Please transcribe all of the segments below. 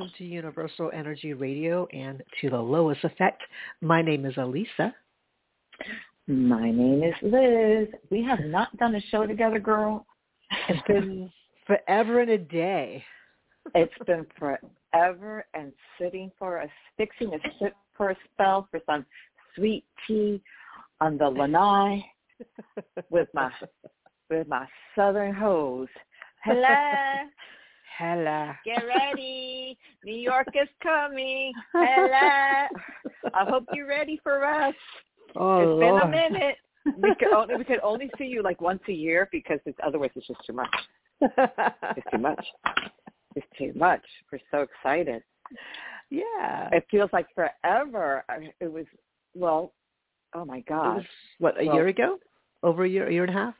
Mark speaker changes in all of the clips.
Speaker 1: Welcome to Universal Energy Radio and to the L.O.I.S. Effect. My name is Alyssa.
Speaker 2: My name is Liz. We have not done a show together, girl.
Speaker 1: It's been forever and a day.
Speaker 2: It's been forever and sitting for a fixing a sit for a spell for some sweet tea on the lanai with my with my southern hose. Hello.
Speaker 1: Hello.
Speaker 2: Get ready. New York is coming. Hello. I hope you're ready for us.
Speaker 1: Oh,
Speaker 2: it's
Speaker 1: Lord.
Speaker 2: been a minute. We could only we could only see you like once a year because it's otherwise it's just too much. It's too much. It's too much. We're so excited.
Speaker 1: yeah.
Speaker 2: It feels like forever. It was well, oh my gosh.
Speaker 1: what, a
Speaker 2: Well-
Speaker 1: year ago? Over a year, a year and a half?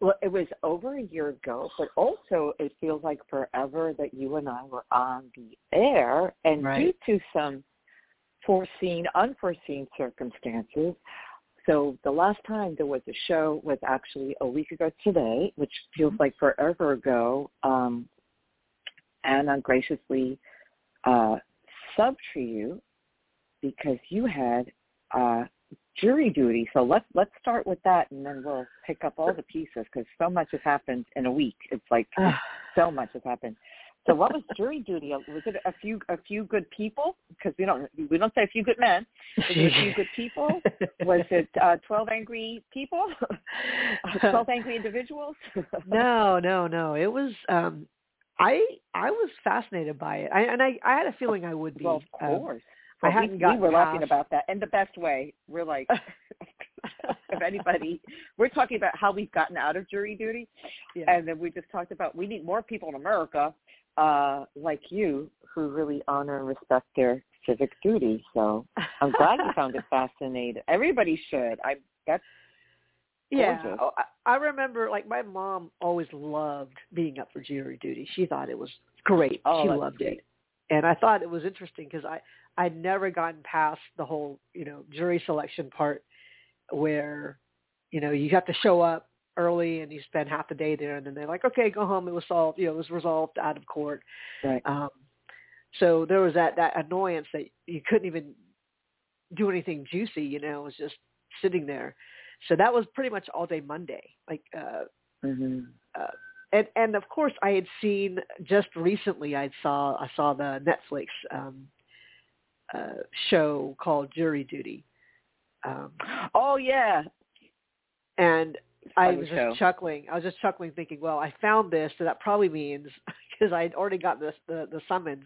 Speaker 2: Well, it was over a year ago, but also it feels like forever that you and I were on the air, and
Speaker 1: Right.
Speaker 2: due to some foreseen, unforeseen circumstances. So the last time there was a show was actually a week ago today, which feels like forever ago. Um, Anna graciously uh, subbed for you because you had uh, jury duty. So let's let's start with that, and then we'll pick up all the pieces because so much has happened in a week. It's like so much has happened. So what was jury duty? Was it a few a few good people? Because we don't we don't say a few good men. Was it a few good people? Was it uh, twelve angry people? twelve angry individuals?
Speaker 1: no, no, no. It was um I I was fascinated by it. I and I I had a feeling I would be.
Speaker 2: Well, of
Speaker 1: Um,
Speaker 2: course.
Speaker 1: I
Speaker 2: Well, we- we, were laughing about that in the best way. We're like, if anybody, we're talking about how we've gotten out of jury duty,
Speaker 1: yeah.
Speaker 2: and then we just talked about we need more people in America uh, like you who really honor and respect their civic duty. So I'm glad you found it fascinating. Everybody should. I that's
Speaker 1: Yeah,
Speaker 2: gorgeous.
Speaker 1: oh, I, I remember like my mom always loved being up for jury duty. She thought it was great.
Speaker 2: Oh,
Speaker 1: she loved
Speaker 2: sweet.
Speaker 1: it, and I thought it was interesting because I I'd never gotten past the whole you know jury selection part where you know you have to show up early and you spend half the day there and then they're like okay go home. It was solved you know it was resolved out of court.
Speaker 2: Right.
Speaker 1: um so there was that that annoyance that you couldn't even do anything juicy you know it was just sitting there. So that was pretty much all day monday like uh
Speaker 2: hmm
Speaker 1: uh and and of course i had seen just recently i saw i saw the netflix um uh show called jury duty um
Speaker 2: Oh yeah.
Speaker 1: and I was just chuckling. I was just chuckling, thinking, "Well, I found this, so that probably means because I'd already got this the the summons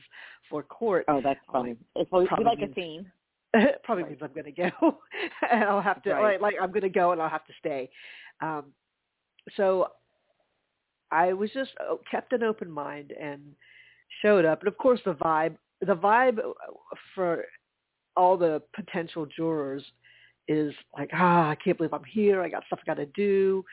Speaker 1: for court.
Speaker 2: Oh, that's funny. It's, we, we
Speaker 1: Probably
Speaker 2: like a theme.
Speaker 1: probably
Speaker 2: Right.
Speaker 1: means I'm going to go, and I'll have to
Speaker 2: Right.
Speaker 1: like, like I'm going to go and I'll have to stay. Um, so I was just uh, kept an open mind and showed up, and of course the vibe, the vibe for all the potential jurors is like, ah, I can't believe I'm here. I got stuff I got to do.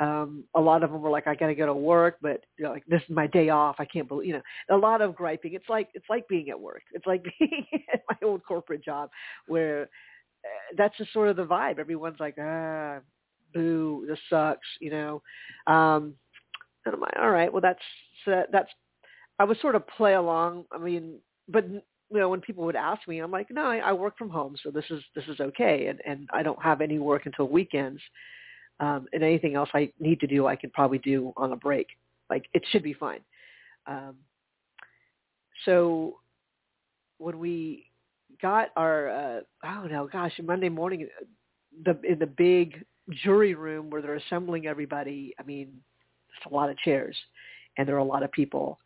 Speaker 1: Um, a lot of them were like, I got to go to work, but you know, like this is my day off. I can't believe, you know, a lot of griping. It's like it's like being at work. It's like being at my old corporate job, where uh, that's just sort of the vibe. Everyone's like, ah, boo, this sucks, you know. Um, and I'm like, all right, well, that's so that's. I would sort of play along. I mean, but you know, when people would ask me, I'm like, no, I, I work from home, so this is this is okay, and and I don't have any work until weekends. Um, and anything else I need to do, I can probably do on a break. Like it should be fine. Um, so when we got our, uh, oh no, gosh, Monday morning, the in the big jury room where they're assembling everybody. I mean, it's a lot of chairs, and there are a lot of people,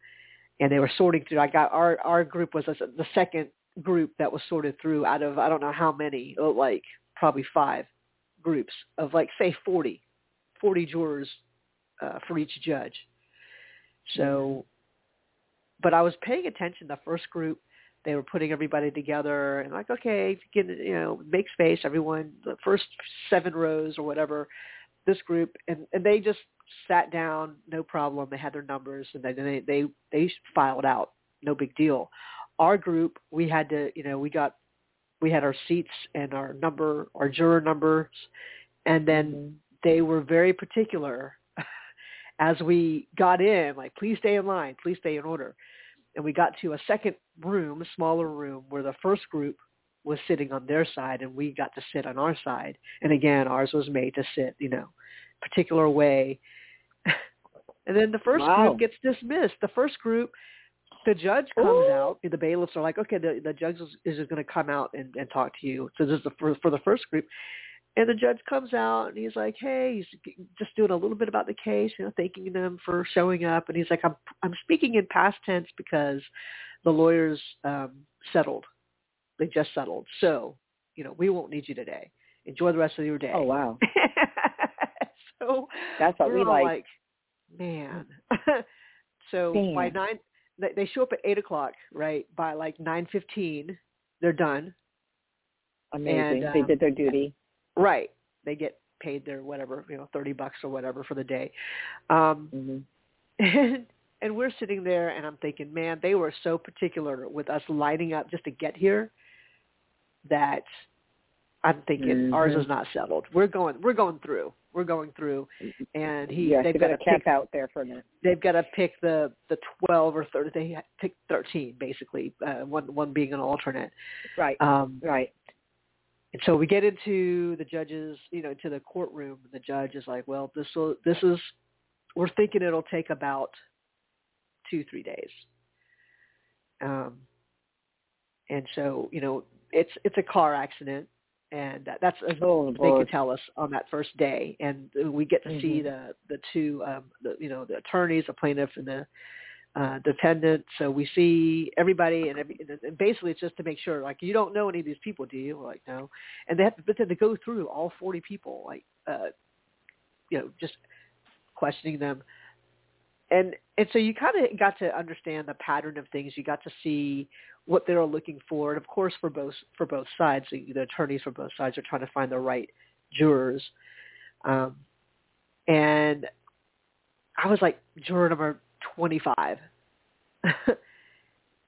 Speaker 1: and they were sorting through. I got our our group was the second group that was sorted through out of I don't know how many, uh, like probably five groups of like say 40, 40 jurors uh, for each judge. So, but I was paying attention. The first group, they were putting everybody together and like, okay, get you know, make space, everyone. The first seven rows or whatever, this group, and and they just sat down, no problem. They had their numbers, and then they they they filed out, no big deal. Our group, we had to, you know, we got we had our seats and our number, our juror numbers, and then mm-hmm. they were very particular as we got in, like, please stay in line, please stay in order. and we got to a second room, a smaller room, where the first group was sitting on their side, and we got to sit on our side. And again, ours was made to sit, you know, particular way. and then the first
Speaker 2: wow.
Speaker 1: group gets dismissed. The first group, the judge comes Ooh. out. The bailiffs are like, okay, the, the judge is, is going to come out and, and talk to you. So this is the, for, for the first group. And the judge comes out and he's like, "Hey, he's just doing a little bit about the case, you know, thanking them for showing up." And he's like, "I'm I'm speaking in past tense because the lawyers um, settled. They just settled. So, you know, we won't need you today. Enjoy the rest of your day."
Speaker 2: Oh wow!
Speaker 1: so
Speaker 2: that's what we like.
Speaker 1: like. Man. so
Speaker 2: Damn.
Speaker 1: by nine, they show up at eight o'clock, right? By like nine fifteen, they're done.
Speaker 2: Amazing.
Speaker 1: And, um,
Speaker 2: they did their duty.
Speaker 1: Right. They get paid their whatever, you know, 30 bucks or whatever for the day. Um
Speaker 2: mm-hmm.
Speaker 1: and and we're sitting there and I'm thinking, man, they were so particular with us lining up just to get here that I'm thinking
Speaker 2: mm-hmm.
Speaker 1: ours is not settled. We're going we're going through. We're going through and he
Speaker 2: yes,
Speaker 1: they've
Speaker 2: got
Speaker 1: to pick
Speaker 2: out there for a minute.
Speaker 1: They've got to pick the the 12 or 30 they pick 13 basically, uh, one one being an alternate.
Speaker 2: Right.
Speaker 1: Um
Speaker 2: right.
Speaker 1: And so we get into the judge's, you know, to the courtroom. And The judge is like, "Well, this will, this is, we're thinking it'll take about two, three days." Um, and so, you know, it's it's a car accident, and that's as
Speaker 2: oh,
Speaker 1: they could tell us on that first day. And we get to
Speaker 2: mm-hmm.
Speaker 1: see the the two, um, the, you know, the attorneys, the plaintiff, and the uh, dependent. So we see everybody, and, every, and basically it's just to make sure, like, you don't know any of these people, do you? We're like, no. And they have, but then to go through all 40 people, like, uh, you know, just questioning them. And and so you kind of got to understand the pattern of things. You got to see what they're looking for, and of course, for both for both sides, the, the attorneys for both sides are trying to find the right jurors. Um, and I was like, juror number 25.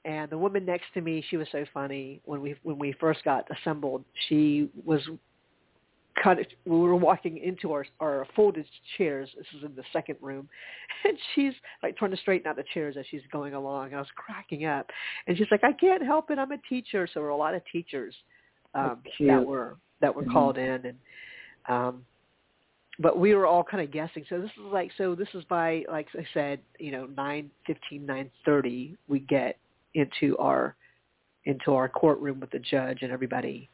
Speaker 1: and the woman next to me, she was so funny when we when we first got assembled. She was kind of we were walking into our our folded chairs. This is in the second room, and she's like trying to straighten out the chairs as she's going along. And I was cracking up, and she's like, "I can't help it. I'm a teacher." So there were a lot of teachers um, that were that were mm-hmm. called in, and um, but we were all kind of guessing. So this is like, so this is by, like I said, you know, nine fifteen, nine thirty, we get into our into our courtroom with the judge and everybody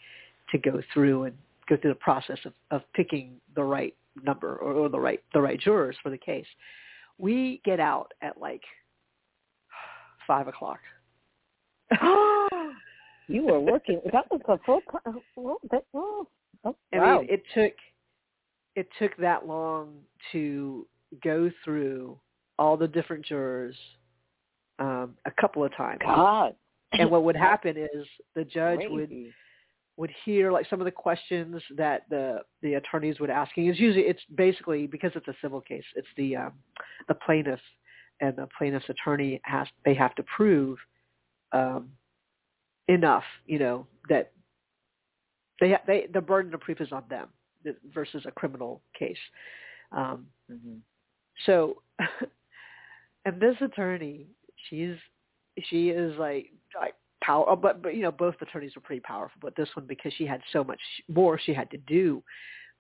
Speaker 1: to go through and go through the process of, of picking the right number or, or the right the right jurors for the case. We get out at like five o'clock.
Speaker 2: you were working. That was a full. Well, that, oh, oh,
Speaker 1: wow. I mean, it took it took that long to go through all the different jurors um, a couple of times.
Speaker 2: God.
Speaker 1: And what would happen is the judge
Speaker 2: Crazy.
Speaker 1: would would hear like some of the questions that the the attorneys would asking. It's usually it's basically because it's a civil case. It's the um, the plaintiff and the plaintiff's attorney has they have to prove um, enough, you know, that they they the burden of proof is on them versus a criminal case. Um,
Speaker 2: mm-hmm.
Speaker 1: So, and this attorney, she's she is like like power, but but you know both attorneys were pretty powerful, but this one because she had so much more she had to do.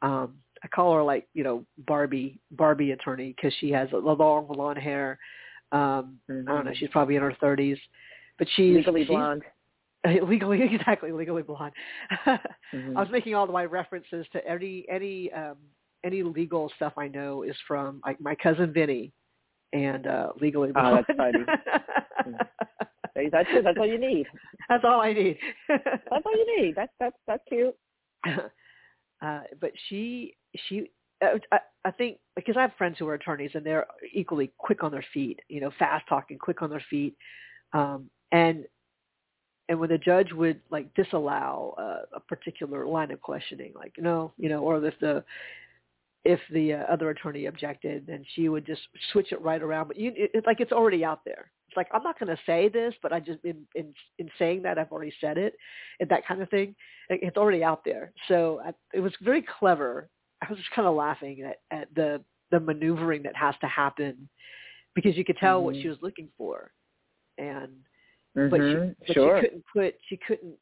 Speaker 1: Um, I call her like you know Barbie Barbie attorney because she has a long blonde hair. Um,
Speaker 2: mm-hmm.
Speaker 1: I don't know, she's probably in her thirties, but she's
Speaker 2: legally
Speaker 1: she's,
Speaker 2: blonde.
Speaker 1: legally exactly legally blonde.
Speaker 2: mm-hmm.
Speaker 1: I was making all the my references to any any um any legal stuff I know is from like my cousin Vinny and uh legally blonde.
Speaker 2: Oh, that's funny. that's that's all you need.
Speaker 1: That's all I need.
Speaker 2: that's all you need. That's that's that's cute.
Speaker 1: Uh, but she she uh, I, I think because I have friends who are attorneys and they're equally quick on their feet, you know, fast talking, quick on their feet, um, and and when the judge would like disallow uh, a particular line of questioning, like no, you know, or if the if the uh, other attorney objected, then she would just switch it right around. But you, it, it's like it's already out there. It's like I'm not going to say this, but I just in in in saying that I've already said it, and that kind of thing. It's already out there. So I, it was very clever. I was just kind of laughing at at the the maneuvering that has to happen because you could tell
Speaker 2: mm-hmm.
Speaker 1: what she was looking for and
Speaker 2: mm-hmm.
Speaker 1: but she but
Speaker 2: sure.
Speaker 1: she couldn't put she couldn't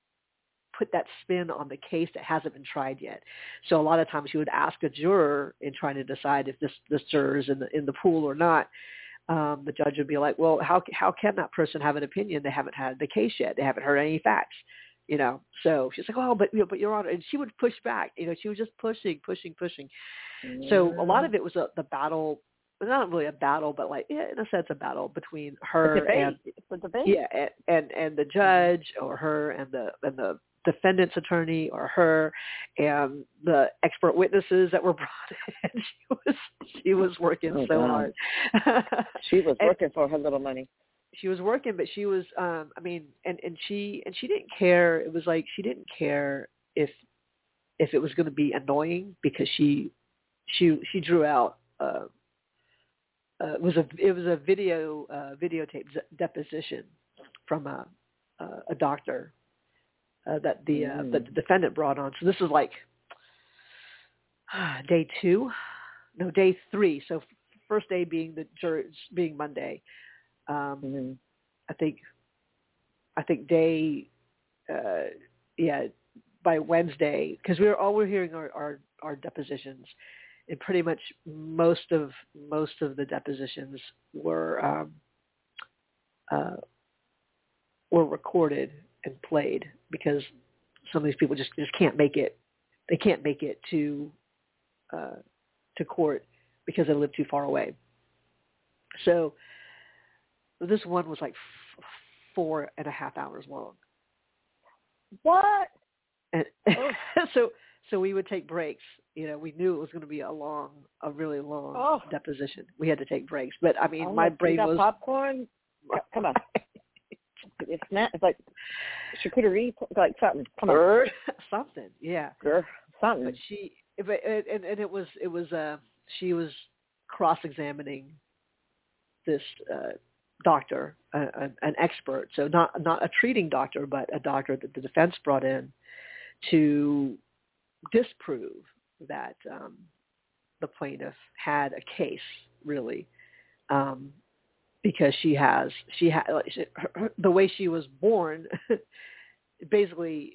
Speaker 1: put that spin on the case that hasn't been tried yet. So a lot of times she would ask a juror in trying to decide if this this juror is in the in the pool or not. Um, the judge would be like, "Well, how how can that person have an opinion? They haven't had the case yet. They haven't heard any facts." You know, so she's like, "Oh, but you know, but Your Honor," and she would push back. You know, she was just pushing, pushing, pushing. So a lot of it was a, the battle not really a battle, but like yeah, in a sense a battle between her and yeah, and, and and the judge or her and the and the defendant's attorney or her and the expert witnesses that were brought in. She was she was working
Speaker 2: oh,
Speaker 1: so
Speaker 2: God.
Speaker 1: hard.
Speaker 2: she was
Speaker 1: And-
Speaker 2: working for her little money.
Speaker 1: she was working but she was um i mean and and she and she didn't care it was like she didn't care if if it was going to be annoying because she she she drew out uh uh, it was a it was a video uh, videotape deposition from a uh, a doctor uh, that the uh,
Speaker 2: Mm.
Speaker 1: that the defendant brought on. So this is like day two, no day three. So first day being the jur- being Monday. Um,
Speaker 2: Mm-hmm.
Speaker 1: I think I think day uh yeah by Wednesday because we were all we're hearing are, are our depositions and pretty much most of most of the depositions were um uh were recorded and played because some of these people just just can't make it they can't make it to uh to court because they live too far away so this one was like f- four and a half hours long
Speaker 2: What?
Speaker 1: and
Speaker 2: Oh.
Speaker 1: so so we would take breaks you know we knew it was going to be a long a really long
Speaker 2: Oh.
Speaker 1: deposition we had to take breaks but i mean
Speaker 2: Oh,
Speaker 1: my brain was
Speaker 2: popcorn. Come on. It's not. It's like charcuterie, like something. Come on,
Speaker 1: something yeah
Speaker 2: girl, something.
Speaker 1: but she but and and it was it was uh she was cross examining this uh doctor uh, an, an expert so not not a treating doctor but a doctor that the defense brought in to disprove that um the plaintiff had a case really um because she has she had like, she, her, her- the way she was born basically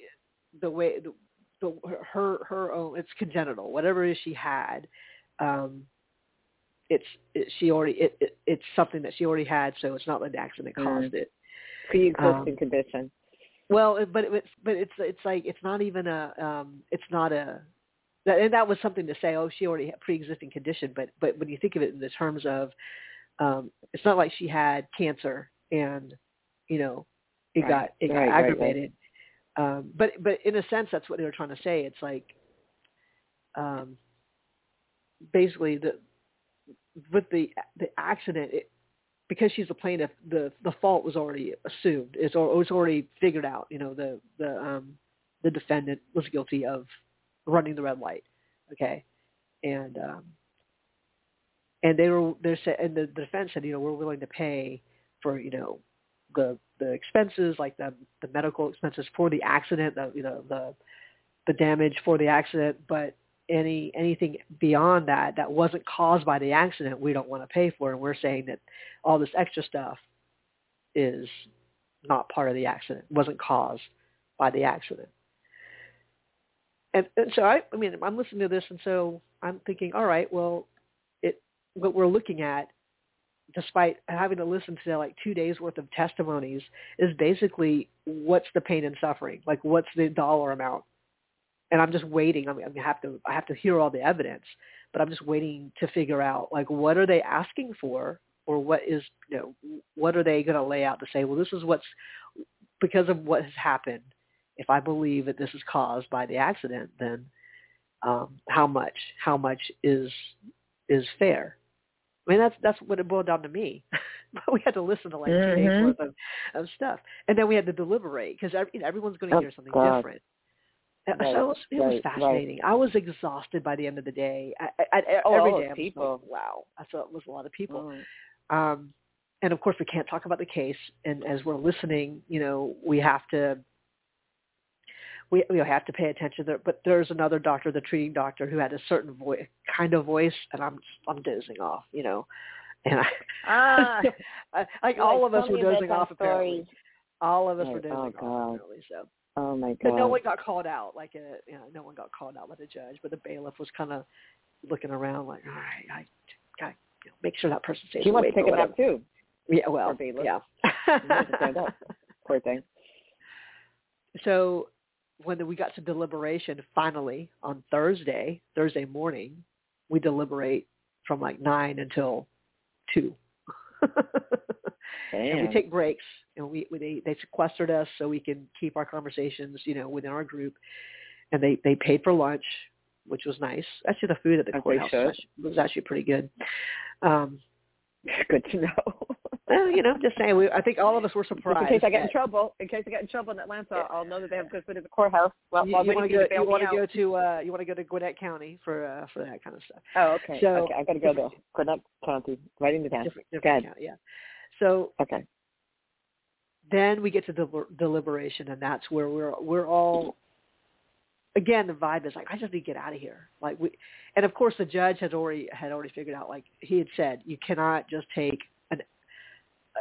Speaker 1: the way the, the her her own it's congenital whatever it is she had um it's it, she already it, it it's something that she already had so it's not like the accident
Speaker 2: Mm.
Speaker 1: caused it
Speaker 2: Pre-existing
Speaker 1: um,
Speaker 2: condition.
Speaker 1: well it- but it's but it's it's like it's not even a um it's not a that, and that was something to say oh she already had pre-existing condition but but when you think of it in the terms of um it's not like she had cancer and you know it
Speaker 2: Right,
Speaker 1: got it got
Speaker 2: right, right, right.
Speaker 1: aggravated. Um but but in a sense that's what they were trying to say. It's like um basically the with the the accident it, because she's a plaintiff the the fault was already assumed. It's al- it was already figured out you know the the um the defendant was guilty of running the red light okay? And um and they were they said and the defense said you know we're willing to pay for you know the the expenses like the the medical expenses for the accident the you know the the damage for the accident. But any anything beyond that that wasn't caused by the accident we don't want to pay for. And we're saying that all this extra stuff is not part of the accident wasn't caused by the accident. And, and so I, I mean, I'm listening to this, and so I'm thinking, all right, well, what we're looking at, despite having to listen to like two days worth of testimonies, is basically what's the pain and suffering, like what's the dollar amount, and I'm just waiting. I mean, I have to I have to hear all the evidence, but I'm just waiting to figure out like what are they asking for, or what is you know what are they going to lay out to say, well, this is what's because of what has happened if I believe that this is caused by the accident, then um, how much how much is is fair? I mean, that's that's what it boiled down to me. but we had to listen to like two days worth of, of stuff, and then we had to deliberate because you know, everyone's going to
Speaker 2: Oh,
Speaker 1: hear something
Speaker 2: God.
Speaker 1: different. Uh,
Speaker 2: Right,
Speaker 1: so it was, it was
Speaker 2: right, right.
Speaker 1: fascinating. I was exhausted by the end of the day. I, I, I,
Speaker 2: Oh,
Speaker 1: every I'm
Speaker 2: people.
Speaker 1: like, wow, I thought it was a lot of people.
Speaker 2: Mm.
Speaker 1: Um, and of course, we can't talk about the case. And as we're listening, you know, we have to we we have to pay attention there. But there's another doctor, the treating doctor, who had a certain voice, kind of voice, and I'm I'm dozing off, you know. and I,
Speaker 2: Ah,
Speaker 1: I like
Speaker 2: You're
Speaker 1: all of us were dozing
Speaker 2: bedtime
Speaker 1: off apparently. All of us
Speaker 2: Right.
Speaker 1: were
Speaker 2: Oh,
Speaker 1: dozing off
Speaker 2: God.
Speaker 1: apparently. So,
Speaker 2: oh my
Speaker 1: but
Speaker 2: god.
Speaker 1: no one got called out. Like, a, you know, no one got called out by the judge. But the bailiff was kind of looking around, like, all right, I got you know, make sure that person stays
Speaker 2: she wants
Speaker 1: awake
Speaker 2: to
Speaker 1: or
Speaker 2: take a
Speaker 1: whatever.
Speaker 2: nap too.
Speaker 1: Yeah, well,
Speaker 2: bailiff.
Speaker 1: yeah.
Speaker 2: She has to stand up. Poor thing.
Speaker 1: so when we got to deliberation, finally on Thursday, Thursday morning, we deliberate from like nine until two. and we take breaks, and we, we they they sequestered us so we can keep our conversations, you know, within our group. And they they paid for lunch, which was nice. Actually, the food at the courthouse was actually, was actually pretty good. Um,
Speaker 2: Good to know.
Speaker 1: well, you know, just saying. We, I think all of us were
Speaker 2: Just in case I get in trouble, in case I get in trouble in Atlanta, I'll know that they have good food at the courthouse. Well,
Speaker 1: you, you want to
Speaker 2: you
Speaker 1: go?
Speaker 2: to
Speaker 1: You want to go to? Uh, you want to go to Gwinnett County for uh, for that kind of stuff.
Speaker 2: Oh, okay.
Speaker 1: So-
Speaker 2: okay, I got to go there. Gwinnett County, writing it down.
Speaker 1: Different, different county, yeah. So
Speaker 2: Okay.
Speaker 1: then we get to the deliberation, and that's where we're we're all. Again, the vibe is like I just need to get out of here. Like we, and of course the judge had already had already figured out. Like he had said, you cannot just take an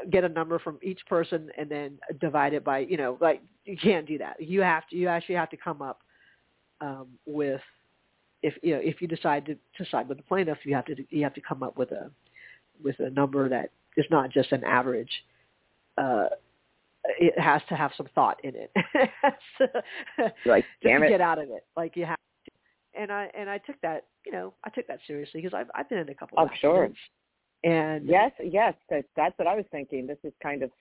Speaker 1: get a number from each person and then divide it by you know like you can't do that. You have to you actually have to come up um, with if you know if you decide to, to side with the plaintiff, you have to you have to come up with a with a number that is not just an average. Uh, it has to have some thought in it.
Speaker 2: Like,
Speaker 1: just to
Speaker 2: it.
Speaker 1: get out of it. Like you have to. And I and I took that, you know, I took that seriously because I've I've been in a couple of
Speaker 2: I'm sure.
Speaker 1: accidents. And
Speaker 2: Yes, yes, that, that's what I was thinking. This is kind of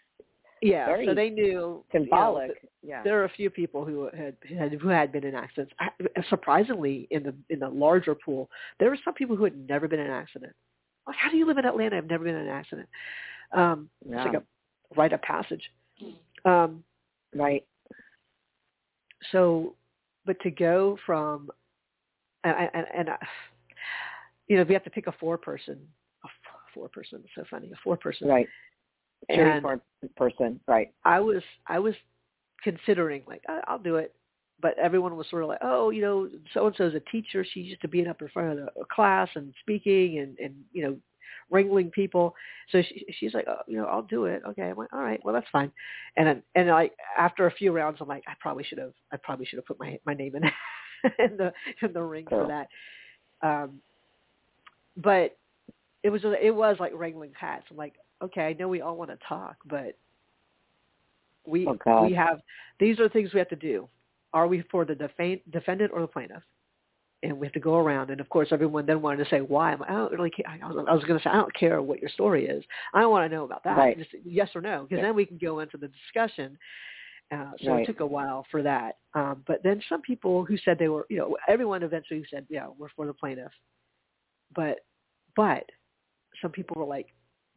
Speaker 1: yeah, so they knew you know,
Speaker 2: symbolic. yeah.
Speaker 1: there are a few people who had, had who had been in accidents. I, surprisingly, in the in the larger pool, there were some people who had never been in an accident. Like, how do you live in Atlanta? I've never been in an accident. Um,
Speaker 2: Yeah.
Speaker 1: It's like a rite of passage. Um,
Speaker 2: Right.
Speaker 1: so, but to go from, and, and, and I, you know, we have to pick a four person, a four person, so funny, a four person.
Speaker 2: Right.
Speaker 1: And
Speaker 2: for person. Right.
Speaker 1: I was, I was considering like, I, I'll do it. But everyone was sort of like, oh, you know, so and so is a teacher. She's used to being up in front of the a class and speaking and and you know, wrangling people. So she, she's like, oh, you know, I'll do it. Okay, I'm like, all right, well that's fine. And then, and like after a few rounds, I'm like, I probably should have, I probably should have put my my name in in the in the ring for that. Um, but it was it was like wrangling cats. I'm like, okay, I know we all want to talk, but we
Speaker 2: Oh,
Speaker 1: we have these are the things we have to do. Are we for the defa- defendant or the plaintiff? And we have to go around, and of course, everyone then wanted to say why. I'm I don't really care. I was, I was going to say, I don't care what your story is. I don't want to know about that.
Speaker 2: Right.
Speaker 1: Just yes or no, because
Speaker 2: Yeah.
Speaker 1: then we can go into the discussion. Uh, so
Speaker 2: Right.
Speaker 1: it took a while for that. Um, but then some people who said they were, you know, everyone eventually said, yeah, we're for the plaintiff. But, but some people were like,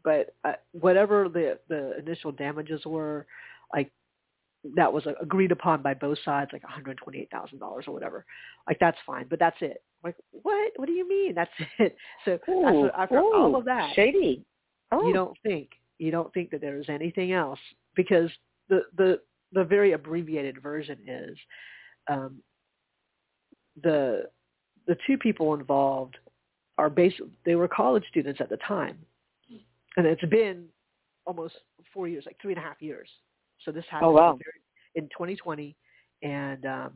Speaker 1: but uh, whatever the the initial damages were, like that was agreed upon by both sides, like one hundred twenty-eight thousand dollars or whatever. Like that's fine, but that's it. Like what? What do you mean? That's it. So
Speaker 2: Ooh,
Speaker 1: after, after all of that,
Speaker 2: Shady. Oh.
Speaker 1: you don't think you don't think that there's anything else because the the the very abbreviated version is um, the the two people involved are basically they were college students at the time, and it's been almost four years, like three and a half years. So this happened
Speaker 2: Oh, wow.
Speaker 1: in 2020, and um,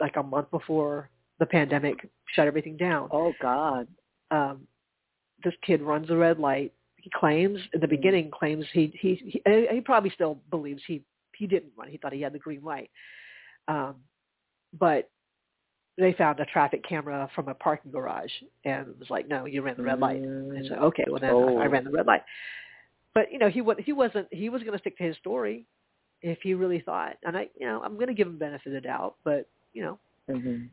Speaker 1: like a month before the pandemic shut everything down
Speaker 2: Oh God.
Speaker 1: um, this kid runs a red light. He claims in the
Speaker 2: Mm.
Speaker 1: beginning claims he he he, he probably still believes he he didn't run. He thought he had the green light, um, but they found a traffic camera from a parking garage and it was like, no, you ran the red light. I said, okay, well then I, I
Speaker 2: Oh.
Speaker 1: ran the red light. But you know, he wa he wasn't he was going to stick to his story if he really thought. And I, you know, I'm going to give him benefit of the doubt, but you know,
Speaker 2: hmm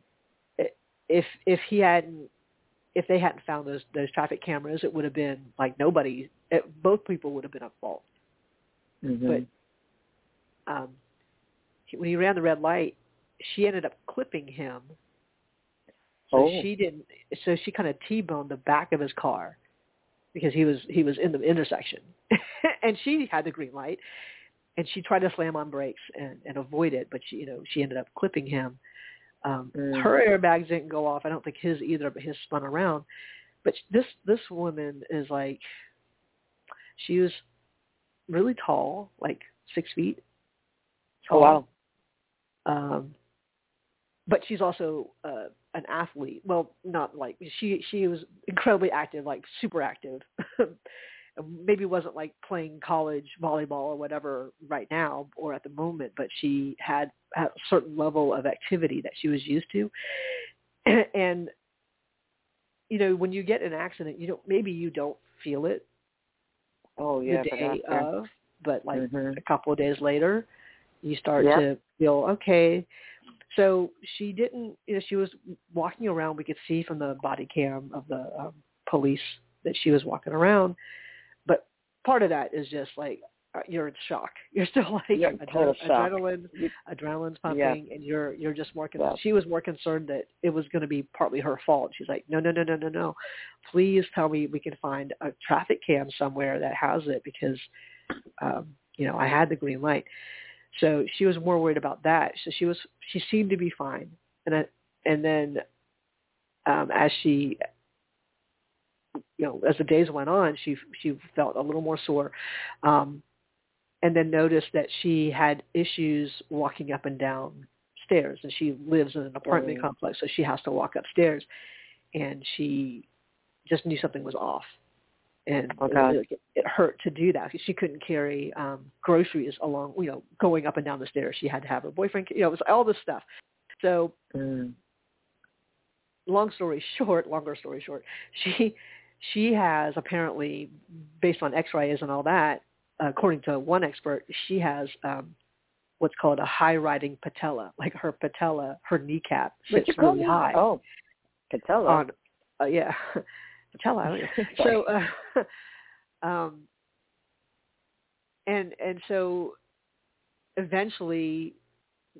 Speaker 1: if if he hadn't if they hadn't found those those traffic cameras, it would have been like nobody. It, both people would have been at fault.
Speaker 2: hmm
Speaker 1: But um, when he ran the red light, she ended up clipping him. So
Speaker 2: Oh.
Speaker 1: she didn't. So she kind of t-boned the back of his car because he was he was in the intersection, and she had the green light, and she tried to slam on brakes and, and avoid it, but she you know she ended up clipping him. Um,
Speaker 2: Mm.
Speaker 1: Her airbags didn't go off. I don't think his either, but his spun around. But this this woman is like She was really tall, like six feet.
Speaker 2: Oh wow.
Speaker 1: Um, but she's also uh, an athlete. Well, not like she she was incredibly active, like super active. Maybe wasn't like playing college volleyball or whatever right now or at the moment, but she had, had a certain level of activity that she was used to. and you know, when you get an accident, you don't maybe you don't feel it.
Speaker 2: Oh yeah,
Speaker 1: the day of, but like
Speaker 2: mm-hmm.
Speaker 1: a couple of days later, you start
Speaker 2: yep.
Speaker 1: to feel okay. So she didn't, you know, she was walking around. We could see from the body cam of the um, police that she was walking around. But part of that is just like uh, you're in shock. You're still like adre- adrenaline, adrenaline's pumping,
Speaker 2: yeah.
Speaker 1: and you're you're just more. Con-
Speaker 2: yeah.
Speaker 1: She was more concerned that it was going to be partly her fault. She's like, no, no, no, no, no, no. Please tell me we can find a traffic cam somewhere that has it because, um, you know, I had the green light. So she was more worried about that. So she was she seemed to be fine, and I, and then um, as she you know as the days went on, she she felt a little more sore, um, and then noticed that she had issues walking up and down stairs, and she lives in an apartment
Speaker 2: Mm.
Speaker 1: complex, so she has to walk upstairs, and she just knew something was off and
Speaker 2: Okay.
Speaker 1: it, it hurt to do that because she couldn't carry um groceries along you know going up and down the stairs she had to have her boyfriend you know it was all this stuff so
Speaker 2: Mm.
Speaker 1: long story short longer story short she she has apparently based on x-rays and all that according to one expert she has um what's called a high riding patella like her patella her kneecap sits really high
Speaker 2: Oh, Patella.
Speaker 1: on uh, yeah patella I so uh, um and and so eventually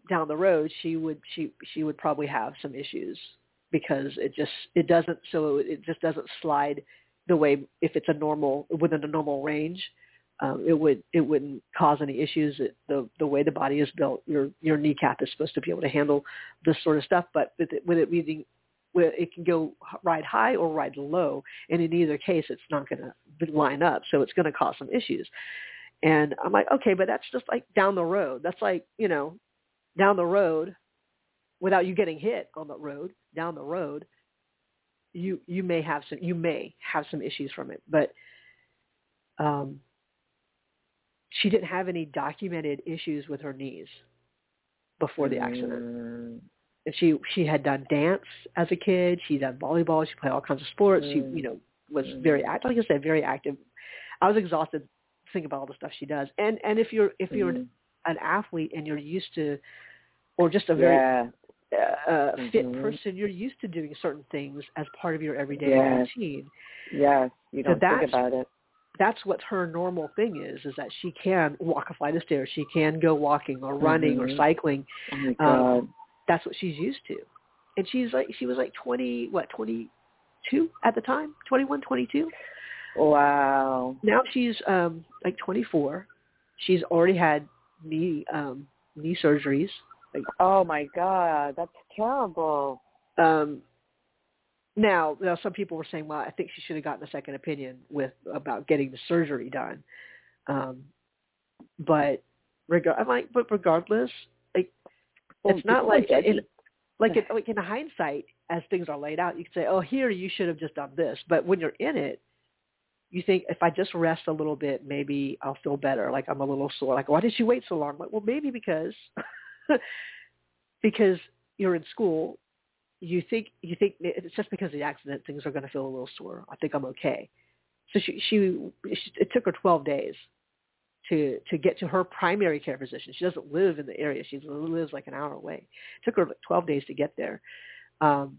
Speaker 1: down the road she would she she would probably have some issues because it just it doesn't so it just doesn't slide the way if it's a normal within a normal range um, it would it wouldn't cause any issues. It, the the way the body is built your your kneecap is supposed to be able to handle this sort of stuff. But with it, with it being it can go ride high or ride low, and in either case, it's not going to line up, so it's going to cause some issues. And I'm like, okay, but that's just like down the road. That's like you know, down the road, without you getting hit on the road, down the road, you you may have some you may have some issues from it, but um, she didn't have any documented issues with her knees before the accident
Speaker 2: Mm.
Speaker 1: And she she had done dance as a kid. She done volleyball. She played all kinds of sports. She
Speaker 2: Mm.
Speaker 1: you know was
Speaker 2: Mm.
Speaker 1: very active. Like I said, very active. I was exhausted thinking about all the stuff she does. And and if you're if you're
Speaker 2: Mm.
Speaker 1: an athlete and you're used to, or just a very
Speaker 2: yeah.
Speaker 1: uh, uh, fit
Speaker 2: Mhm.
Speaker 1: person, you're used to doing certain things as part of your everyday
Speaker 2: Yes.
Speaker 1: routine.
Speaker 2: Yes. You
Speaker 1: So
Speaker 2: don't think
Speaker 1: that's-
Speaker 2: about it.
Speaker 1: That's what her normal thing is: is that she can walk a flight of stairs, she can go walking or running or
Speaker 2: Mhm.
Speaker 1: cycling.
Speaker 2: Oh
Speaker 1: Um. That's what she's used to. And she's like she was like 20 what 22 at the time, 21, 22.
Speaker 2: wow.
Speaker 1: Now she's um like 24. She's already had knee um knee surgeries. Like
Speaker 2: Oh my God. That's terrible.
Speaker 1: um now, now some people were saying, well, I think she should have gotten a second opinion with about getting the surgery done. Um but reg- I'm like but regardless, like
Speaker 2: Oh,
Speaker 1: it's not like in, like in, like in hindsight, as things are laid out, you can say, "Oh, here you should have just done this." But when you're in it, you think, "If I just rest a little bit, maybe I'll feel better." Like I'm a little sore. Like, why did she wait so long? Like, well, maybe because because you're in school, you think you think it's just because of the accident things are going to feel a little sore. I think I'm okay. So she, she she it took her 12 days to to get to her primary care physician. She doesn't live in the area. She lives like an hour away. It took her like 12 days to get there. Um,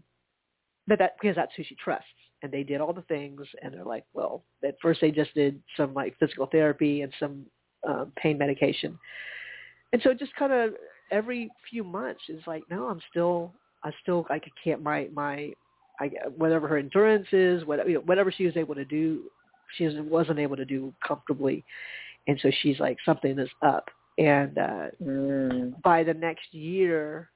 Speaker 1: but that because that's who she trusts. And they did all the things, and they're like, well, at first they just did some like physical therapy and some um, pain medication, and so just kind of every few months is like, no, I'm still, I still, I can't my my, I whatever her endurance is, whatever you know, whatever she was able to do, she wasn't able to do comfortably, and so she's like, something is up, and uh
Speaker 2: Mm.
Speaker 1: by the next year,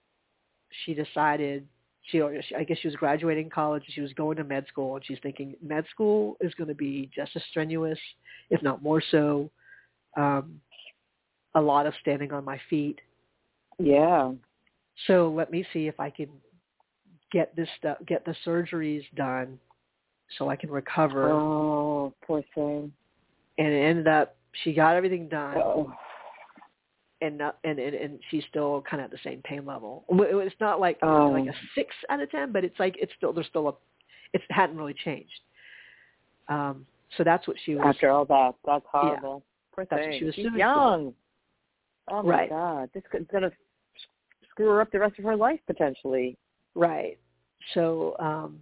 Speaker 1: she decided she, I guess she was graduating college. She was going to med school, and she's thinking med school is going to be just as strenuous, if not more so. Um, a lot of standing on my feet.
Speaker 2: Yeah.
Speaker 1: So let me see if I can get this stuff, get the surgeries done, so I can recover.
Speaker 2: Oh, poor thing.
Speaker 1: And it ended up, she got everything done.
Speaker 2: Oh.
Speaker 1: And, not, and and and she's still kind of at the same pain level. It's not like
Speaker 2: oh.
Speaker 1: like a six out of ten, but it's like it's still there's still a it hadn't really changed. Um, so that's what she was
Speaker 2: after all that. That's horrible.
Speaker 1: Yeah, Poor that's
Speaker 2: thing.
Speaker 1: what she was
Speaker 2: She's young. Oh my
Speaker 1: right.
Speaker 2: God, this is gonna screw her up the rest of her life potentially.
Speaker 1: Right. So um,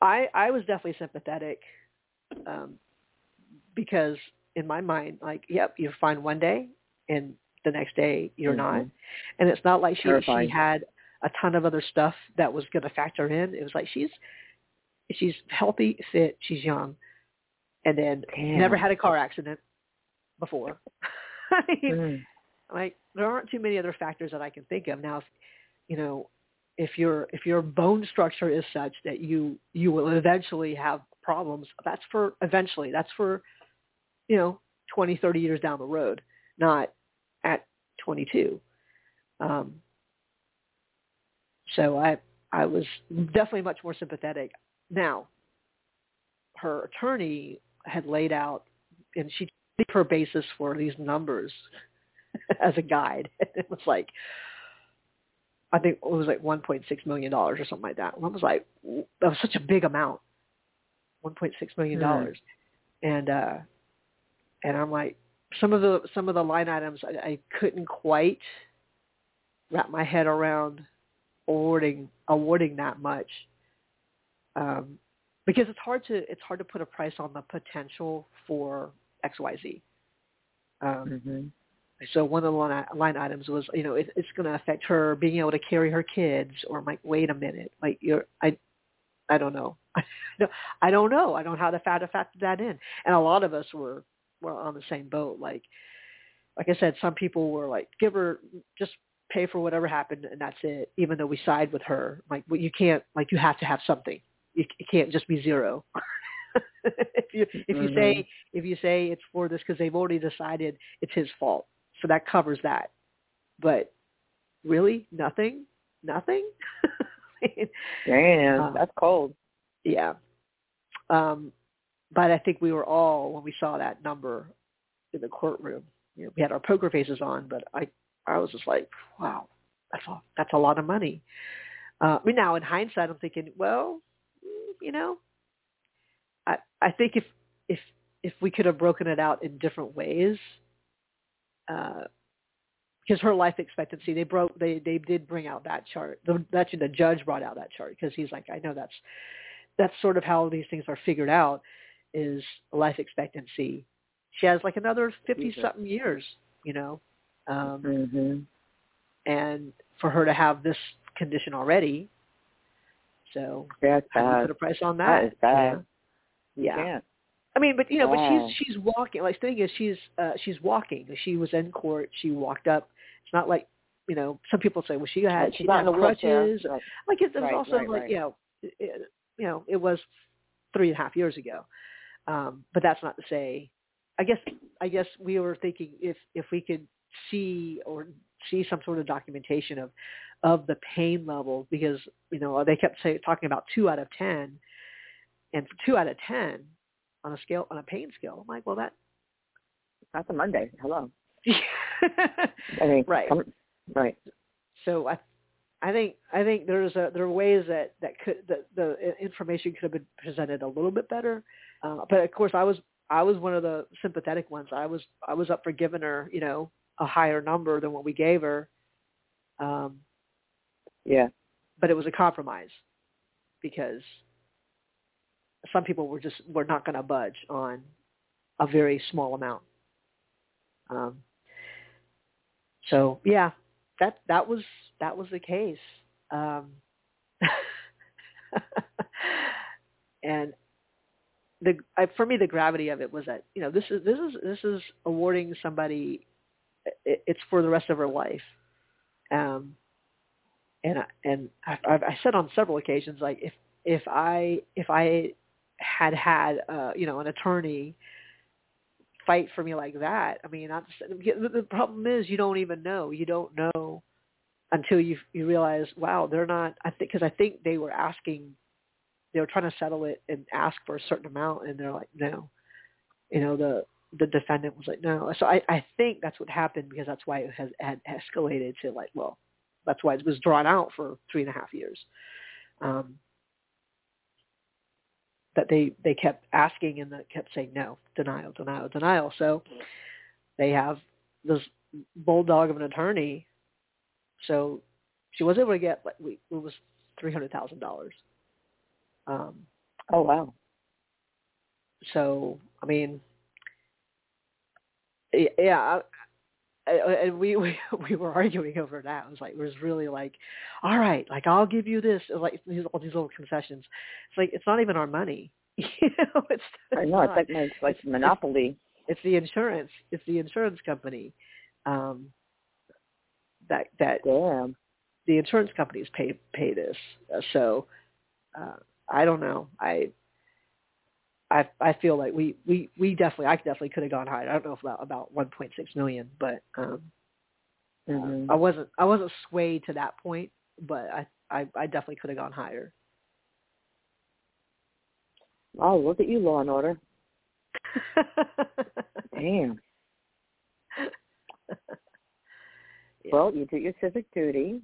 Speaker 1: I I was definitely sympathetic um, because in my mind, like, yep, you're fine one day, and the next day you're
Speaker 2: mm-hmm.
Speaker 1: not. And it's not like she
Speaker 2: Terrifying.
Speaker 1: she had a ton of other stuff that was going to factor in. It was like she's she's healthy, fit, she's young, and then
Speaker 2: Damn.
Speaker 1: never had a car accident before. I mean,
Speaker 2: Mm.
Speaker 1: like there aren't too many other factors that I can think of now. If, you know, if your if your bone structure is such that you you will eventually have problems, that's for eventually. That's for you know twenty thirty years down the road, not at 22. Um, so I I was definitely much more sympathetic. Now, her attorney had laid out, and she gave her basis for these numbers as a guide. it was like, I think it was like 1.6 million dollars or something like that. And I was like, that was such a big amount, 1.6 million dollars, and uh, and I'm like, some of the some of the line items I, I couldn't quite wrap my head around awarding awarding that much um, because it's hard to it's hard to put a price on the potential for X Y Z. Um,
Speaker 2: mm-hmm.
Speaker 1: So one of the line, line items was, you know, it, it's going to affect her being able to carry her kids, or I'm like, wait a minute, like you're, I, I don't know, I don't know, I don't know how to factor factor that in, and a lot of us were were on the same boat, like, like I said, some people were like, give her just pay for whatever happened and that's it, even though we side with her, like, well, you can't, like, you have to have something, you, you can't just be zero. if you if you
Speaker 2: mm-hmm.
Speaker 1: say if you say it's for this because they've already decided it's his fault so that covers that. But really, nothing, nothing.
Speaker 2: Damn,
Speaker 1: um,
Speaker 2: that's cold.
Speaker 1: Yeah. Um, but I think we were all when we saw that number in the courtroom. You know, we had our poker faces on, but I, I was just like, wow, that's a that's a lot of money. Uh, I mean, now in hindsight, I'm thinking, well, you know, I I think if if if we could have broken it out in different ways, because uh, her life expectancy they broke they they did bring out that chart the, actually the judge brought out that chart because he's like i know that's that's sort of how these things are figured out is life expectancy she has like another fifty something years you know um
Speaker 2: mm-hmm.
Speaker 1: and for her to have this condition already so
Speaker 2: yeah,
Speaker 1: do you put a price on that,
Speaker 2: that is bad.
Speaker 1: yeah,
Speaker 2: yeah.
Speaker 1: I mean, but you know,
Speaker 2: Wow.
Speaker 1: but she's she's walking. Like the thing is, she's uh, she's walking. She was in court. She walked up. It's not like you know. Some people say, well, she had she
Speaker 2: She's not
Speaker 1: had
Speaker 2: in
Speaker 1: crutches.
Speaker 2: Right.
Speaker 1: Like it, it was
Speaker 2: Right,
Speaker 1: also
Speaker 2: right,
Speaker 1: like you know, it- you know, it was three and a half years ago. Um, but that's not to say. I guess I guess we were thinking if if we could see or see some sort of documentation of of the pain level because you know they kept say, talking about two out of ten, and for two out of ten on a scale on a pain scale, I'm like, well that
Speaker 2: That's a Monday. Hello. I mean,
Speaker 1: right.
Speaker 2: come- right.
Speaker 1: So I, I think I think there's a there are ways that that could that the information could have been presented a little bit better, uh, but of course I was I was one of the sympathetic ones. I was I was up for giving her you know a higher number than what we gave her, um,
Speaker 2: Yeah.
Speaker 1: but it was a compromise because some people were just were not going to budge on a very small amount. Um, so yeah, that that was that was the case. Um, and the I, for me the gravity of it was that you know this is this is this is awarding somebody it, it's for the rest of her life um and I, and I, I've I said on several occasions like if if I if I had had uh, you know an attorney fight for me like that, I mean, I'm the, the problem is you don't even know. You don't know until you you realize, wow, they're not. I think because I think they were asking, they were trying to settle it and ask for a certain amount, and they're like, no, you know the the defendant was like, no. So I I think that's what happened because that's why it has had escalated to like, well, that's why it was drawn out for three and a half years. Um, that they they kept asking and that kept saying no, denial, denial, denial. So they have this bulldog of an attorney. So she was able to get like we it was three hundred thousand dollars. Um,
Speaker 2: oh wow!
Speaker 1: So I mean, yeah, and we, we we were arguing over that. It was like it was really like, all right, like I'll give you this. Like these all these little concessions. It's like it's not even our money. you know, it's.
Speaker 2: I know it's, like it's like it's, monopoly.
Speaker 1: It's, it's the insurance. It's the insurance company. Um, that that
Speaker 2: Damn.
Speaker 1: the insurance companies pay pay this. Uh, so uh, I don't know. I I I feel like we we we definitely I definitely could have gone higher. I don't know if about about 1.6 million, but um mm-hmm. I wasn't I wasn't swayed to that point, but I I, I definitely could have gone higher.
Speaker 2: Oh, look at you, Law and Order. Damn. yeah. Well, you did your civic duty.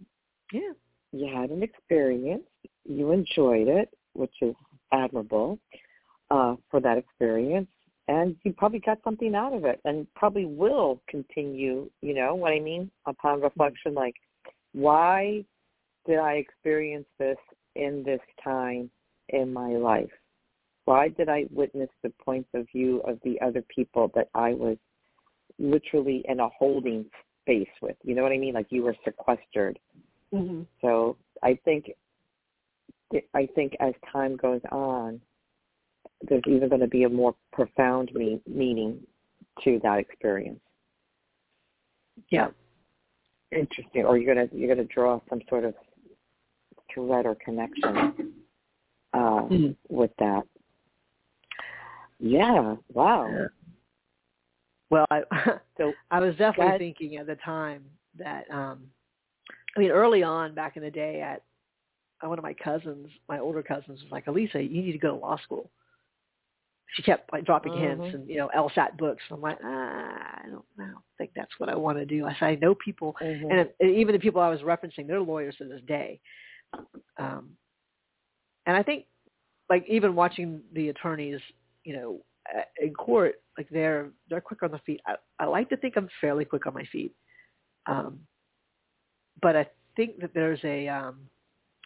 Speaker 1: Yeah.
Speaker 2: You had an experience. You enjoyed it, which is admirable uh, for that experience, and you probably got something out of it, and probably will continue. You know what I mean? Upon reflection, like, why did I experience this in this time in my life? Why did I witness the points of view of the other people that I was literally in a holding space with? You know what I mean? Like you were sequestered.
Speaker 1: Mm-hmm.
Speaker 2: So I think I think as time goes on, there's even going to be a more profound me- meaning to that experience.
Speaker 1: Yeah.
Speaker 2: Interesting. Or you're gonna you're gonna draw some sort of thread or connection uh, mm-hmm. with that. Yeah. Wow. Yeah.
Speaker 1: Well, I so I was definitely thinking at the time that um I mean early on back in the day at one of my cousins, my older cousins was like, Alyssa, you need to go to law school she kept like dropping mm-hmm. hints and you know LSAT books. And I'm like, ah, I don't, I don't think that's what I want to do. I said I know people, mm-hmm. and, it, even the people I was referencing, they're lawyers to this day. Um, and I think, like even watching the attorneys, you know, in court, like they're they're quick on the feet. I, I like to think I'm fairly quick on my feet, um, but I think that there's a um,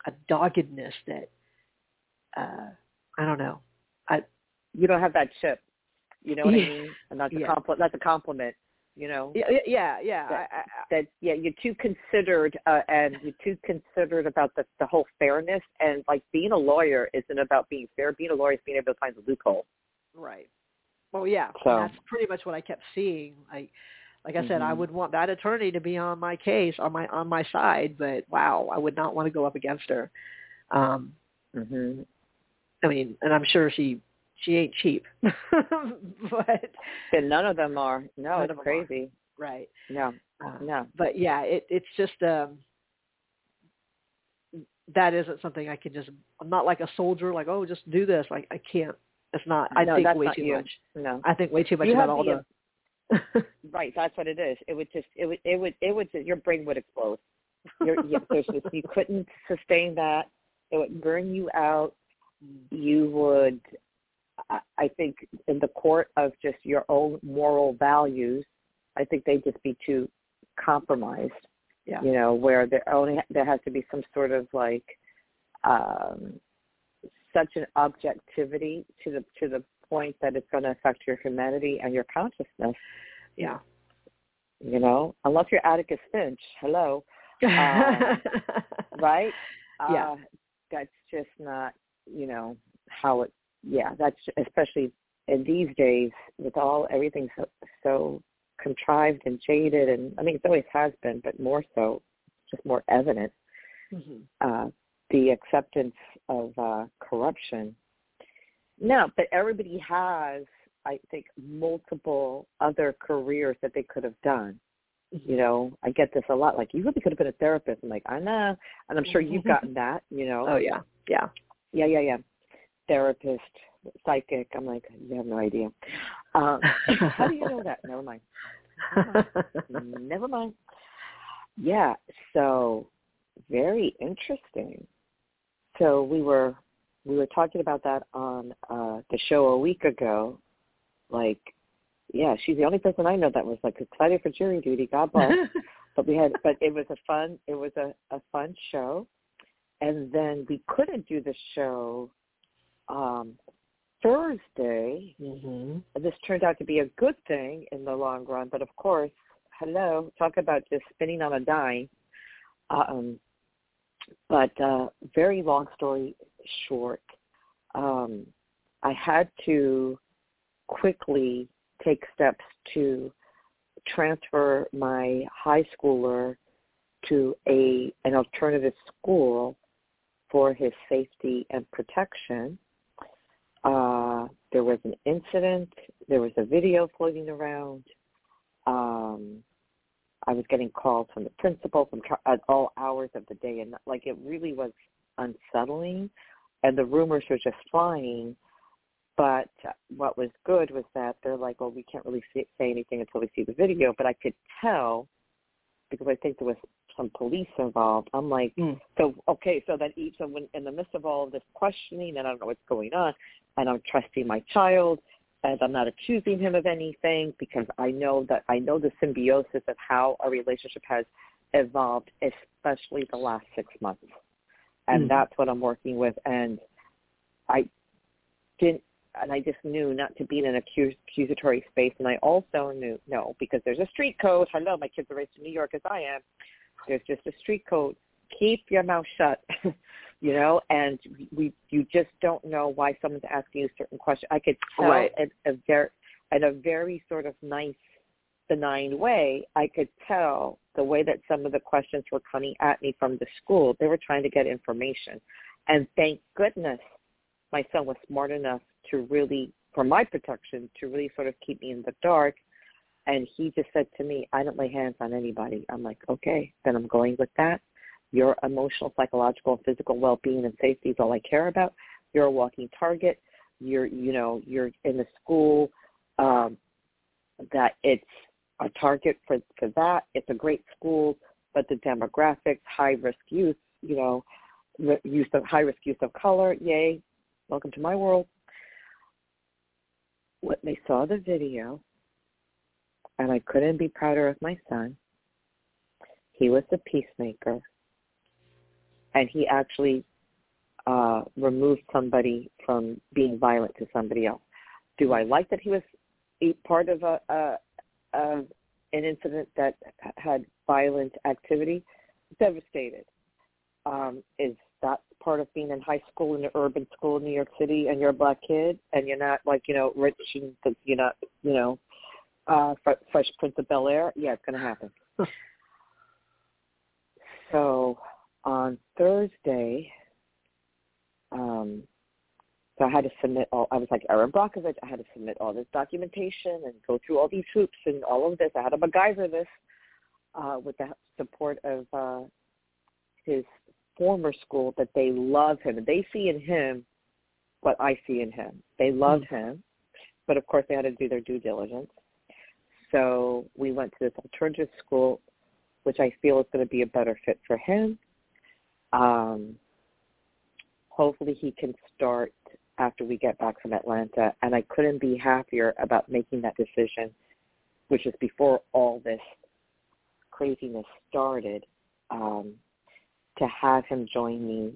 Speaker 1: a doggedness that uh, I don't know. I
Speaker 2: you don't have that chip. You know what yeah. I mean? And that's a yeah. compliment. That's a compliment. You know.
Speaker 1: Yeah, yeah, yeah.
Speaker 2: That,
Speaker 1: I, I,
Speaker 2: that yeah, you're too considered, uh, and you're too considered about the the whole fairness. And like being a lawyer isn't about being fair. Being a lawyer is being able to find the loophole.
Speaker 1: Right. Well, yeah.
Speaker 2: So
Speaker 1: that's pretty much what I kept seeing. Like, like I said, mm-hmm. I would want that attorney to be on my case, on my on my side. But wow, I would not want to go up against her. Um,
Speaker 2: mm-hmm.
Speaker 1: I mean, and I'm sure she she ain't cheap. but
Speaker 2: and none of them are. No, it's crazy.
Speaker 1: Are. Right.
Speaker 2: No. Uh, no.
Speaker 1: But yeah, it it's just um that isn't something I can just I'm not like a soldier like, oh just do this. Like I can't it's not I
Speaker 2: no,
Speaker 1: think way too
Speaker 2: you.
Speaker 1: much.
Speaker 2: No.
Speaker 1: I think way too much you about all the
Speaker 2: Right, that's what it is. It would just it would it would it would your brain would explode. Your, you, there's just, you couldn't sustain that. It would burn you out. Mm. You would I think in the court of just your own moral values, I think they'd just be too compromised.
Speaker 1: Yeah.
Speaker 2: You know, where there only there has to be some sort of like um, such an objectivity to the to the point that it's going to affect your humanity and your consciousness.
Speaker 1: Yeah.
Speaker 2: You know, unless you're Atticus Finch, hello, um, right?
Speaker 1: Yeah.
Speaker 2: Uh, that's just not, you know, how it yeah, that's especially in these days with all everything so, so contrived and jaded, and I mean it always has been, but more so, just more evident. mm-hmm. uh, the acceptance of uh, corruption. No, but everybody has, I think, multiple other careers that they could have done. Mm-hmm. You know, I get this a lot. Like, you really could have been a therapist. I'm like, I know, and I'm sure you've gotten that. You know.
Speaker 1: Oh yeah, yeah,
Speaker 2: yeah, yeah, yeah. Therapist, psychic. I'm like, you have no idea. Um, how do you know that? Never mind. Never mind. Never mind. Yeah. So very interesting. So we were we were talking about that on uh the show a week ago. Like, yeah, she's the only person I know that was like excited for jury duty. God bless. but we had, but it was a fun. It was a a fun show, and then we couldn't do the show um Thursday. Mm-hmm. This turned out to be a good thing in the long run, but of course, hello, talk about just spinning on a dime. Um, but uh, very long story short, um, I had to quickly take steps to transfer my high schooler to a an alternative school for his safety and protection. Uh, there was an incident. There was a video floating around. Um, I was getting calls from the principal from at all hours of the day, and like it really was unsettling. And the rumors were just flying. But what was good was that they're like, well, we can't really say anything until we see the video. But I could tell because I think there was some police involved. I'm like, mm. so okay, so then each of when in the midst of all of this questioning and I don't know what's going on, and I'm trusting my child, and I'm not accusing him of anything because I know that I know the symbiosis of how our relationship has evolved, especially the last six months, and mm. that's what I'm working with. And I didn't and I just knew not to be in an accusatory space. And I also knew no, because there's a street code. Hello, my kids are raised in New York as I am. There's just a street code. Keep your mouth shut, you know. And we, you just don't know why someone's asking you certain questions. I could tell right. in a very, in a very sort of nice, benign way. I could tell the way that some of the questions were coming at me from the school. They were trying to get information, and thank goodness my son was smart enough to really, for my protection, to really sort of keep me in the dark. And he just said to me, I don't lay hands on anybody. I'm like, okay, then I'm going with that. Your emotional, psychological, physical well-being and safety is all I care about. You're a walking target. You're, you know, you're in a school um, that it's a target for for that. It's a great school, but the demographics, high risk youth, you know, use of high risk use of color. Yay, welcome to my world when they saw the video, and I couldn't be prouder of my son. He was the peacemaker, and he actually uh, removed somebody from being violent to somebody else. Do I like that he was a part of a, a, a an incident that had violent activity? Devastated. Um, is that part of being in high school in an urban school in New York City and you're a black kid and you're not like, you know, rich and you're not, you know, uh Fresh Prince of Bel Air, yeah, it's gonna happen. so on Thursday, um so I had to submit all I was like Erin Brockovich, I had to submit all this documentation and go through all these hoops and all of this. I had to MacGyver this uh with the support of uh his former school that they love him and they see in him what I see in him. They love mm-hmm. him, but of course they had to do their due diligence. So we went to this alternative school, which I feel is going to be a better fit for him. Um, hopefully he can start after we get back from Atlanta. And I couldn't be happier about making that decision, which is before all this craziness started. Um, to have him join me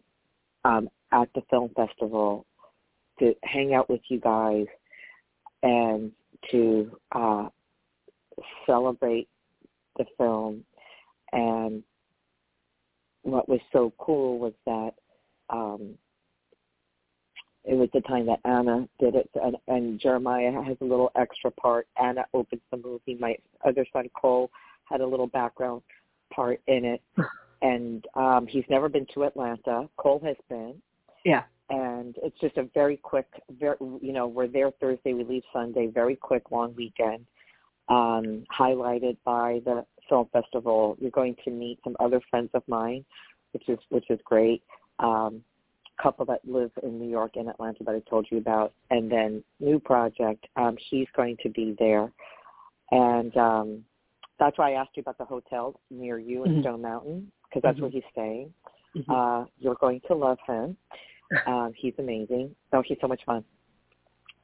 Speaker 2: um, at the film festival to hang out with you guys and to uh, celebrate the film. And what was so cool was that um, it was the time that Anna did it, and, and Jeremiah has a little extra part. Anna opens the movie. My other son Cole had a little background part in it. and um, he's never been to Atlanta. Cole has been.
Speaker 1: Yeah.
Speaker 2: And it's just a very quick, very you know, we're there Thursday, we leave Sunday. Very quick, long weekend, um, highlighted by the film festival. You're going to meet some other friends of mine, which is which is great. Um, couple that live in New York and Atlanta that I told you about, and then new project. Um, he's going to be there, and um, that's why I asked you about the hotel near you in mm-hmm. Stone Mountain because that's mm-hmm. where he's staying. Mm-hmm. Uh, you're going to love him. Um, he's amazing. Oh, he's so much fun.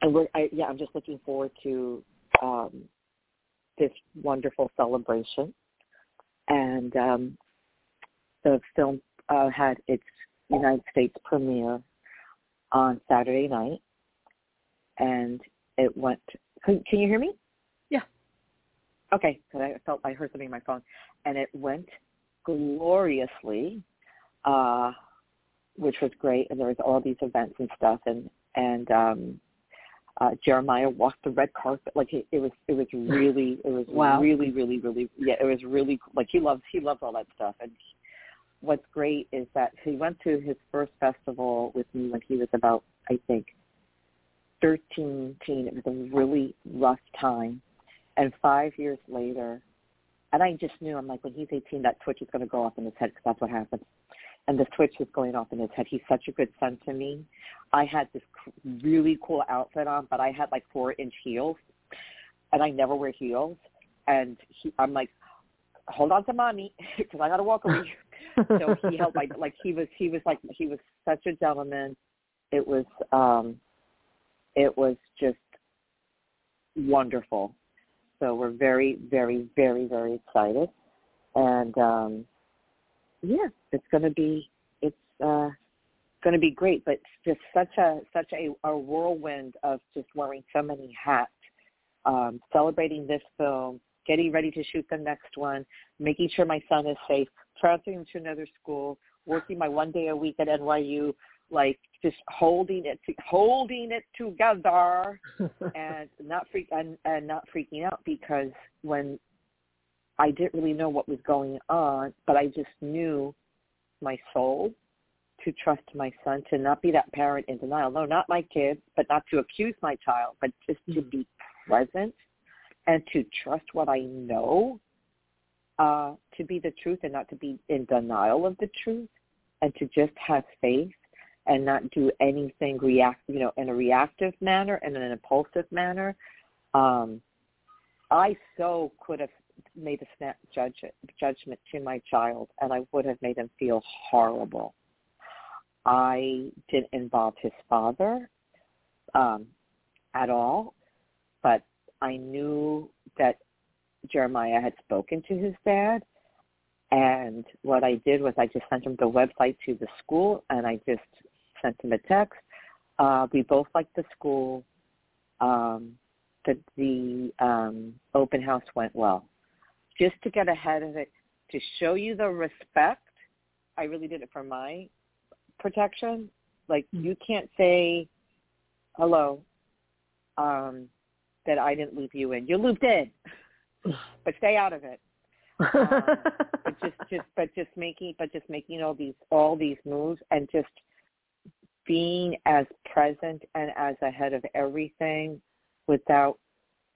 Speaker 2: And we're I, yeah, I'm just looking forward to um, this wonderful celebration. And um, the film uh, had its United States premiere on Saturday night, and it went. Can, can you hear me?
Speaker 1: Yeah.
Speaker 2: Okay, because I felt I heard something in my phone, and it went gloriously, uh, which was great. And there was all these events and stuff, and and um, uh, Jeremiah walked the red carpet. Like it, it was, it was really, it was
Speaker 1: wow.
Speaker 2: really, really, really, yeah, it was really like he loves, he loves all that stuff, and what's great is that he went to his first festival with me when he was about, I think, 13, teen. It was a really rough time. And five years later, and I just knew, I'm like, when he's 18, that twitch is going to go off in his head because that's what happens. And the switch was going off in his head. He's such a good son to me. I had this really cool outfit on, but I had like four inch heels, and I never wear heels. And he, I'm like, hold on to mommy because I got to walk away so he held my like he was he was like he was such a gentleman. It was um it was just wonderful. So we're very, very, very, very excited. And um yeah, it's gonna be it's uh gonna be great. But just such a such a, a whirlwind of just wearing so many hats, um, celebrating this film, getting ready to shoot the next one, making sure my son is safe, transferring to another school, working my one day a week at NYU, like just holding it to, holding it together and not freak and, and not freaking out because when I didn't really know what was going on, but I just knew my soul to trust my son, to not be that parent in denial. No, not my kid, but not to accuse my child, but just to mm-hmm. be present and to trust what I know uh, to be the truth and not to be in denial of the truth and to just have faith and not do anything react, you know, in a reactive manner and in an impulsive manner. Um, I so could have made a snap judge, judgment to my child, and I would have made him feel horrible. I didn't involve his father um, at all, but I knew that Jeremiah had spoken to his dad. And what I did was I just sent him the website to the school and I just sent him a text. Uh, we both liked the school. Um, the the um, open house went well. Just to get ahead of it, to show you the respect, I really did it for my protection. Like mm. you can't say hello um, that I didn't loop you in. You're looped in but stay out of it. um, but just just but just making but just making all these all these moves and just being as present and as ahead of everything without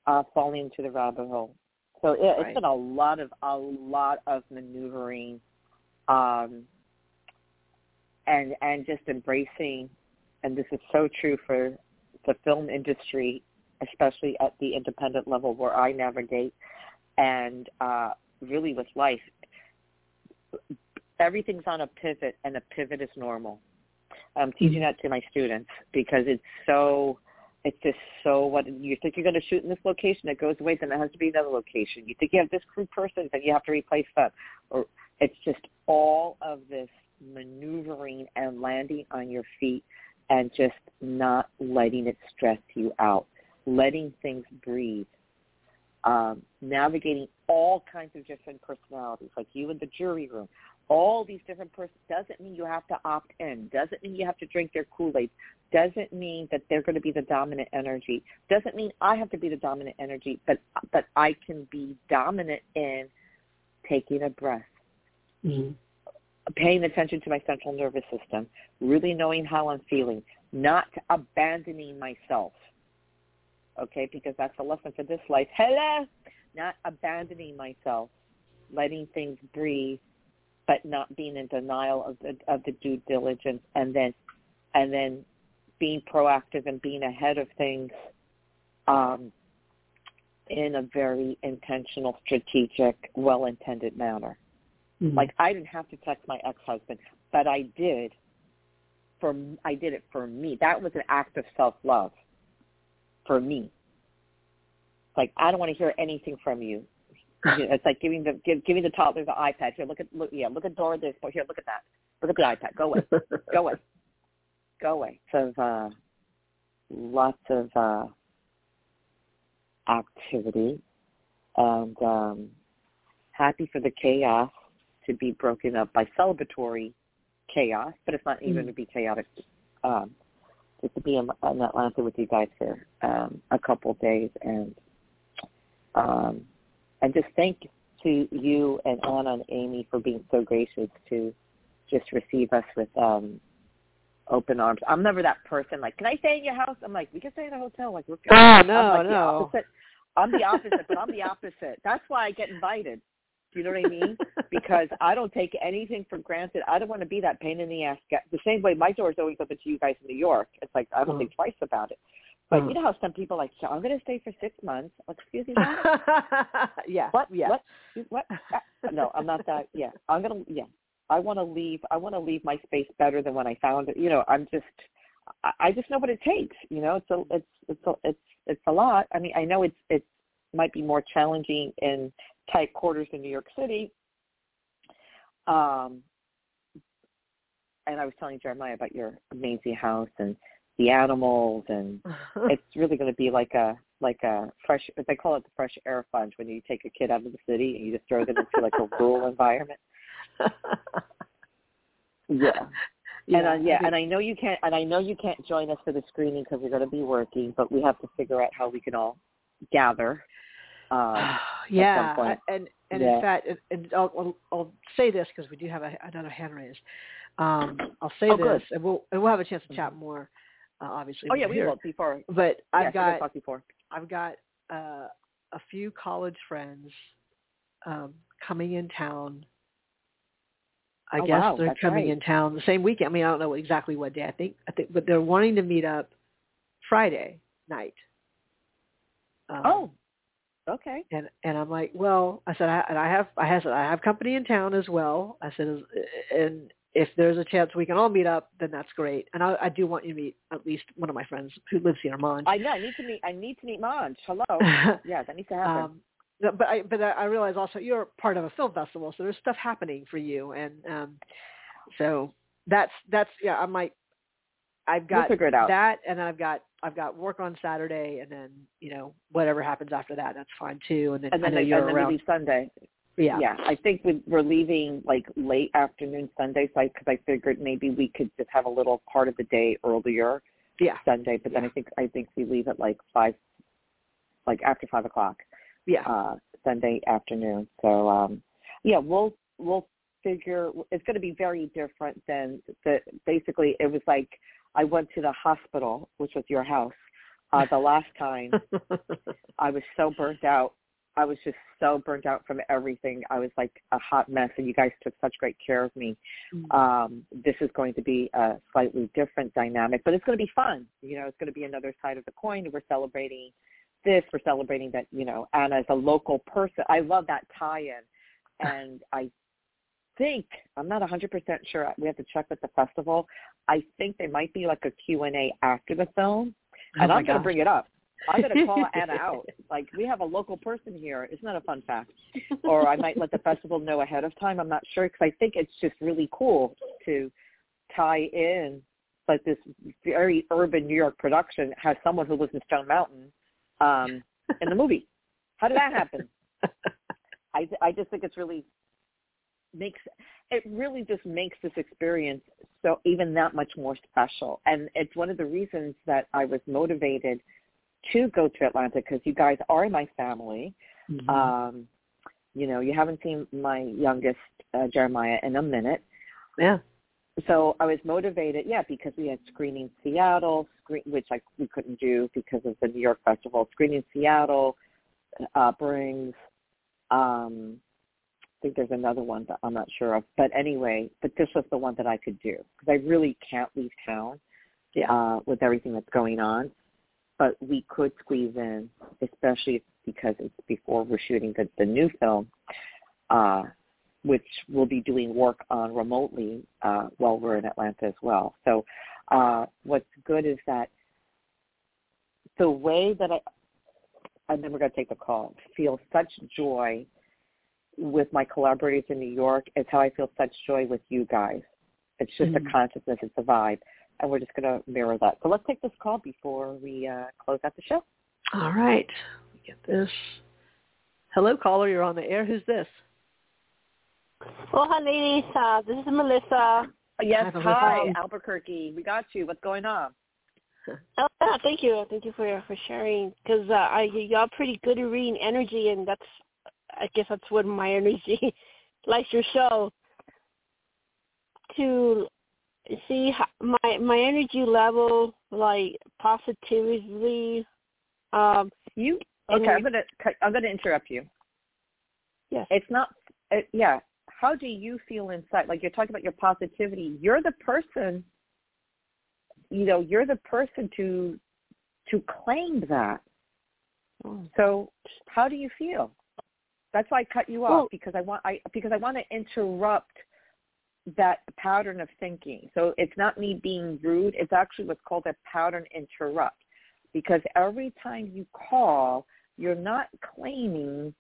Speaker 2: uh, falling into the rabbit hole. So it, right. it's been a lot of a lot of maneuvering, um, and and just embracing, and this is so true for the film industry, especially at the independent level where I navigate and uh, really with life, everything's on a pivot, and a pivot is normal. I'm teaching mm-hmm. that to my students because it's so it's just so what you think you're going to shoot in this location, it goes away, then it has to be another location. You think you have this crew person, then you have to replace that, or it's just all of this maneuvering and landing on your feet and just not letting it stress you out, letting things breathe um, navigating all kinds of different personalities, like you in the jury room. All these different persons doesn't mean you have to opt in. Doesn't mean you have to drink their Kool-Aid. Doesn't mean that they're going to be the dominant energy. Doesn't mean I have to be the dominant energy, but but I can be dominant in taking a breath,
Speaker 1: mm-hmm.
Speaker 2: paying attention to my central nervous system, really knowing how I'm feeling, not abandoning myself. Okay, because that's a lesson for this life. Hello, not abandoning myself, letting things breathe, but not being in denial of the of the due diligence, and then and then being proactive and being ahead of things um, in a very intentional, strategic, well-intended manner. Mm-hmm. Like I didn't have to text my ex-husband, but I did. For I did it for me. That was an act of self-love for me. Like I don't want to hear anything from you. it's like giving the give, giving the toddler the iPad. Here, look at look yeah, look at Dora this. But here, look at that. Look at the iPad. Go away. Go away. Go away. So uh, lots of uh, activity, and um, happy for the chaos to be broken up by celebratory chaos, but it's not even mm-hmm. to be chaotic. Um, just to be in, in Atlanta with you guys for um, a couple of days, and um, and just thank to you and Anna and Amy for being so gracious to just receive us with um, open arms. I'm never that person like, can I stay in your house? I'm like, we can stay in a hotel. Like, we're
Speaker 1: oh
Speaker 2: I'm
Speaker 1: no,
Speaker 2: like
Speaker 1: no.
Speaker 2: I'm the opposite, but I'm the opposite. That's why I get invited. Do you know what I mean? because I don't take anything for granted. I don't want to be that pain in the ass. Guy. The same way my door is always open to you guys in New York. It's like I don't mm. think twice about it. But mm. you know how some people like, so I'm going to stay for six months. Excuse me,
Speaker 1: yeah.
Speaker 2: What?
Speaker 1: Yeah.
Speaker 2: What? What? no, I'm not that. Yeah, I'm gonna. Yeah, I want to leave. I want to leave my space better than when I found it. You know, I'm just. I just know what it takes. You know, it's a, it's it's a, it's it's a lot. I mean, I know it's it might be more challenging in tight quarters in New York City. Um, and I was telling Jeremiah about your amazing house and the animals, and it's really going to be like a like a fresh. They call it the fresh air fund when you take a kid out of the city and you just throw them into like a rural environment. yeah. Yeah, and uh, yeah, and I know you can't, and I know you can't join us for the screening because we're going to be working, but we have to figure out how we can all gather. Um,
Speaker 1: yeah, and and yeah. in fact, and, I'll, I'll, I'll say this because we do have a, another hand raised. Um, I'll say
Speaker 2: oh,
Speaker 1: this,
Speaker 2: good.
Speaker 1: and we'll and we'll have a chance to chat mm-hmm. more. Uh, obviously.
Speaker 2: Oh yeah, we
Speaker 1: here.
Speaker 2: will before.
Speaker 1: But I've
Speaker 2: yeah,
Speaker 1: got
Speaker 2: before.
Speaker 1: I've got uh, a few college friends um, coming in town I
Speaker 2: oh,
Speaker 1: guess
Speaker 2: wow.
Speaker 1: they're coming
Speaker 2: right.
Speaker 1: in town the same weekend. I mean, I don't know exactly what day. I think I think, but they're wanting to meet up Friday night. Um,
Speaker 2: oh, okay.
Speaker 1: And and I'm like, well, I said, I, and I have I have I have company in town as well. I said, and if there's a chance we can all meet up, then that's great. And I, I do want you to meet at least one of my friends who lives here, Monj.
Speaker 2: I know. I need to meet. I need to meet Monj. Hello. yeah, that needs to happen.
Speaker 1: Um, but I but I realize also you're part of a film festival, so there's stuff happening for you, and um, so that's that's yeah. I might I've got
Speaker 2: we'll figure it out.
Speaker 1: that, and I've got I've got work on Saturday, and then you know whatever happens after that, that's fine too. And then
Speaker 2: and then,
Speaker 1: I know
Speaker 2: and
Speaker 1: you're
Speaker 2: then
Speaker 1: around.
Speaker 2: leave Sunday.
Speaker 1: Yeah,
Speaker 2: yeah. I think we, we're leaving like late afternoon Sunday, so because I, I figured maybe we could just have a little part of the day earlier.
Speaker 1: Yeah.
Speaker 2: Sunday, but then
Speaker 1: yeah.
Speaker 2: I think I think we leave at like five, like after five o'clock.
Speaker 1: Yeah.
Speaker 2: Uh, Sunday afternoon. So um, yeah, we'll we'll figure. It's going to be very different than the. Basically, it was like I went to the hospital, which was your house, uh, the last time. I was so burnt out. I was just so burnt out from everything. I was like a hot mess, and you guys took such great care of me.
Speaker 1: Mm.
Speaker 2: Um, this is going to be a slightly different dynamic, but it's going to be fun. You know, it's going to be another side of the coin. We're celebrating this. We're celebrating that, you know, Anna is a local person. I love that tie-in. And I think, I'm not 100% sure, we have to check with the festival. I think there might be like a Q&A after the film.
Speaker 1: Oh
Speaker 2: and I'm going to bring it up. I'm going to call Anna out. Like, we have a local person here. Isn't that a fun fact? Or I might let the festival know ahead of time. I'm not sure because I think it's just really cool to tie in like this very urban New York production has someone who lives in Stone Mountain um, in the movie. How did that happen? I I just think it's really makes it really just makes this experience so even that much more special. And it's one of the reasons that I was motivated to go to Atlanta because you guys are my family.
Speaker 1: Mhm.
Speaker 2: Um, you know, you haven't seen my youngest uh, Jeremiah in a minute.
Speaker 1: Yeah.
Speaker 2: So I was motivated, yeah, because we had screening Seattle, screen, which I we couldn't do because of the New York Festival. Screening Seattle, uh, brings. Um, think there's another one that I'm not sure of, but anyway, but this was the one that I could do because I really can't leave town
Speaker 1: Yeah.
Speaker 2: uh, with everything that's going on. But we could squeeze in, especially because it's before we're shooting the, the new film, uh, which we'll be doing work on remotely uh, while we're in Atlanta as well. So uh, what's good is that the way that I, and then we're going to take the call, feel such joy with my collaborators in New York is how I feel such joy with you guys. It's just
Speaker 1: Mhm.
Speaker 2: a consciousness, it's a vibe. And we're just going to mirror that. So let's take this call before we uh, close out the show.
Speaker 1: All right. Let me get this. Hello, caller. You're on the air. Who's this?
Speaker 3: Well, hi, ladies. Uh, this is Melissa.
Speaker 2: Yes,
Speaker 1: Hi, Melissa.
Speaker 2: hi, Albuquerque. We got you. What's going on?
Speaker 3: Oh, yeah, thank you. Thank you for for sharing. Because uh, I y'all pretty good at reading energy, and that's I guess that's what my energy likes your show. To see how, my my energy level, like positively. Um,
Speaker 2: You okay? I'm gonna I'm gonna interrupt you.
Speaker 3: yes.
Speaker 2: It's not. It, yeah. How do you feel inside? Like you're talking about your positivity. You're the person. You know, you're the person to to claim that. So how do you feel? That's why I cut you off
Speaker 3: Well-
Speaker 2: because I want I because I want to interrupt that pattern of thinking. So it's not me being rude. It's actually what's called a pattern interrupt. Because every time you call, you're not claiming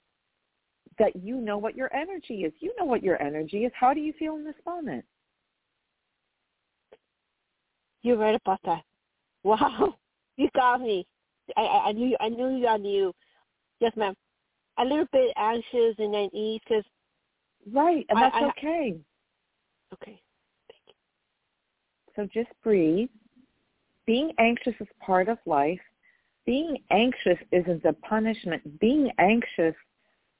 Speaker 2: that you know what your energy is. You know what your energy is. How do you feel in this moment?
Speaker 3: You're right about that. Wow, you got me. I I, I knew I knew you I knew. Yes, ma'am. A little bit anxious and unease because
Speaker 2: Right, and that's
Speaker 3: I-
Speaker 2: okay.
Speaker 3: okay.
Speaker 2: So just breathe. Being anxious is part of life. Being anxious isn't a punishment. Being anxious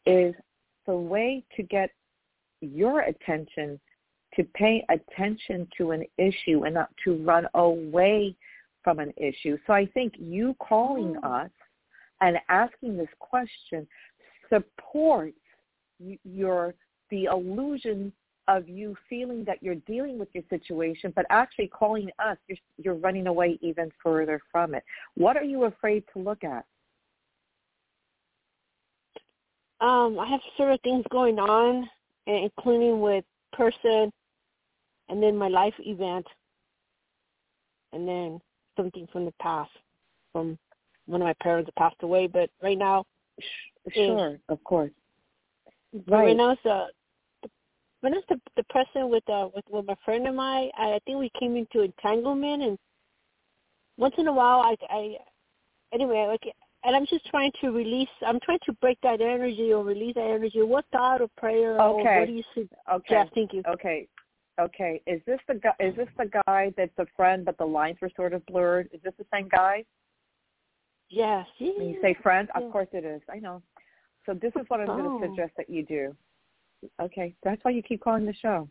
Speaker 2: is the way to get your attention to pay attention to an issue and not to run away from an issue. So I think you calling
Speaker 3: Oh.
Speaker 2: us and asking this question supports your the illusion of you feeling that you're dealing with your situation, but actually calling us, you're, you're running away even further from it. What are you afraid to look at?
Speaker 3: Um, I have sort of things going on, including with person, and then my life event, and then something from the past, from one of my parents passed away. But right now,
Speaker 2: Sure, of course. Right.
Speaker 3: right now it's uh, when it's the the person with uh with with my friend and I, I think we came into entanglement, and once in a while, I I anyway like. And I'm just trying to release. I'm trying to break that energy or release that energy. What thought or prayer or
Speaker 2: Okay.
Speaker 3: what do you suggest?
Speaker 2: Okay.
Speaker 3: Thank you.
Speaker 2: Okay. Okay. Is this the guy? Is this the guy that's a friend, but the lines were sort of blurred? Is this the same guy?
Speaker 3: Yes.
Speaker 2: When you say friend,
Speaker 3: Yeah.
Speaker 2: of course it is. I know. So this is what I'm going
Speaker 3: Oh.
Speaker 2: to suggest that you do. Okay. That's why you keep calling the show.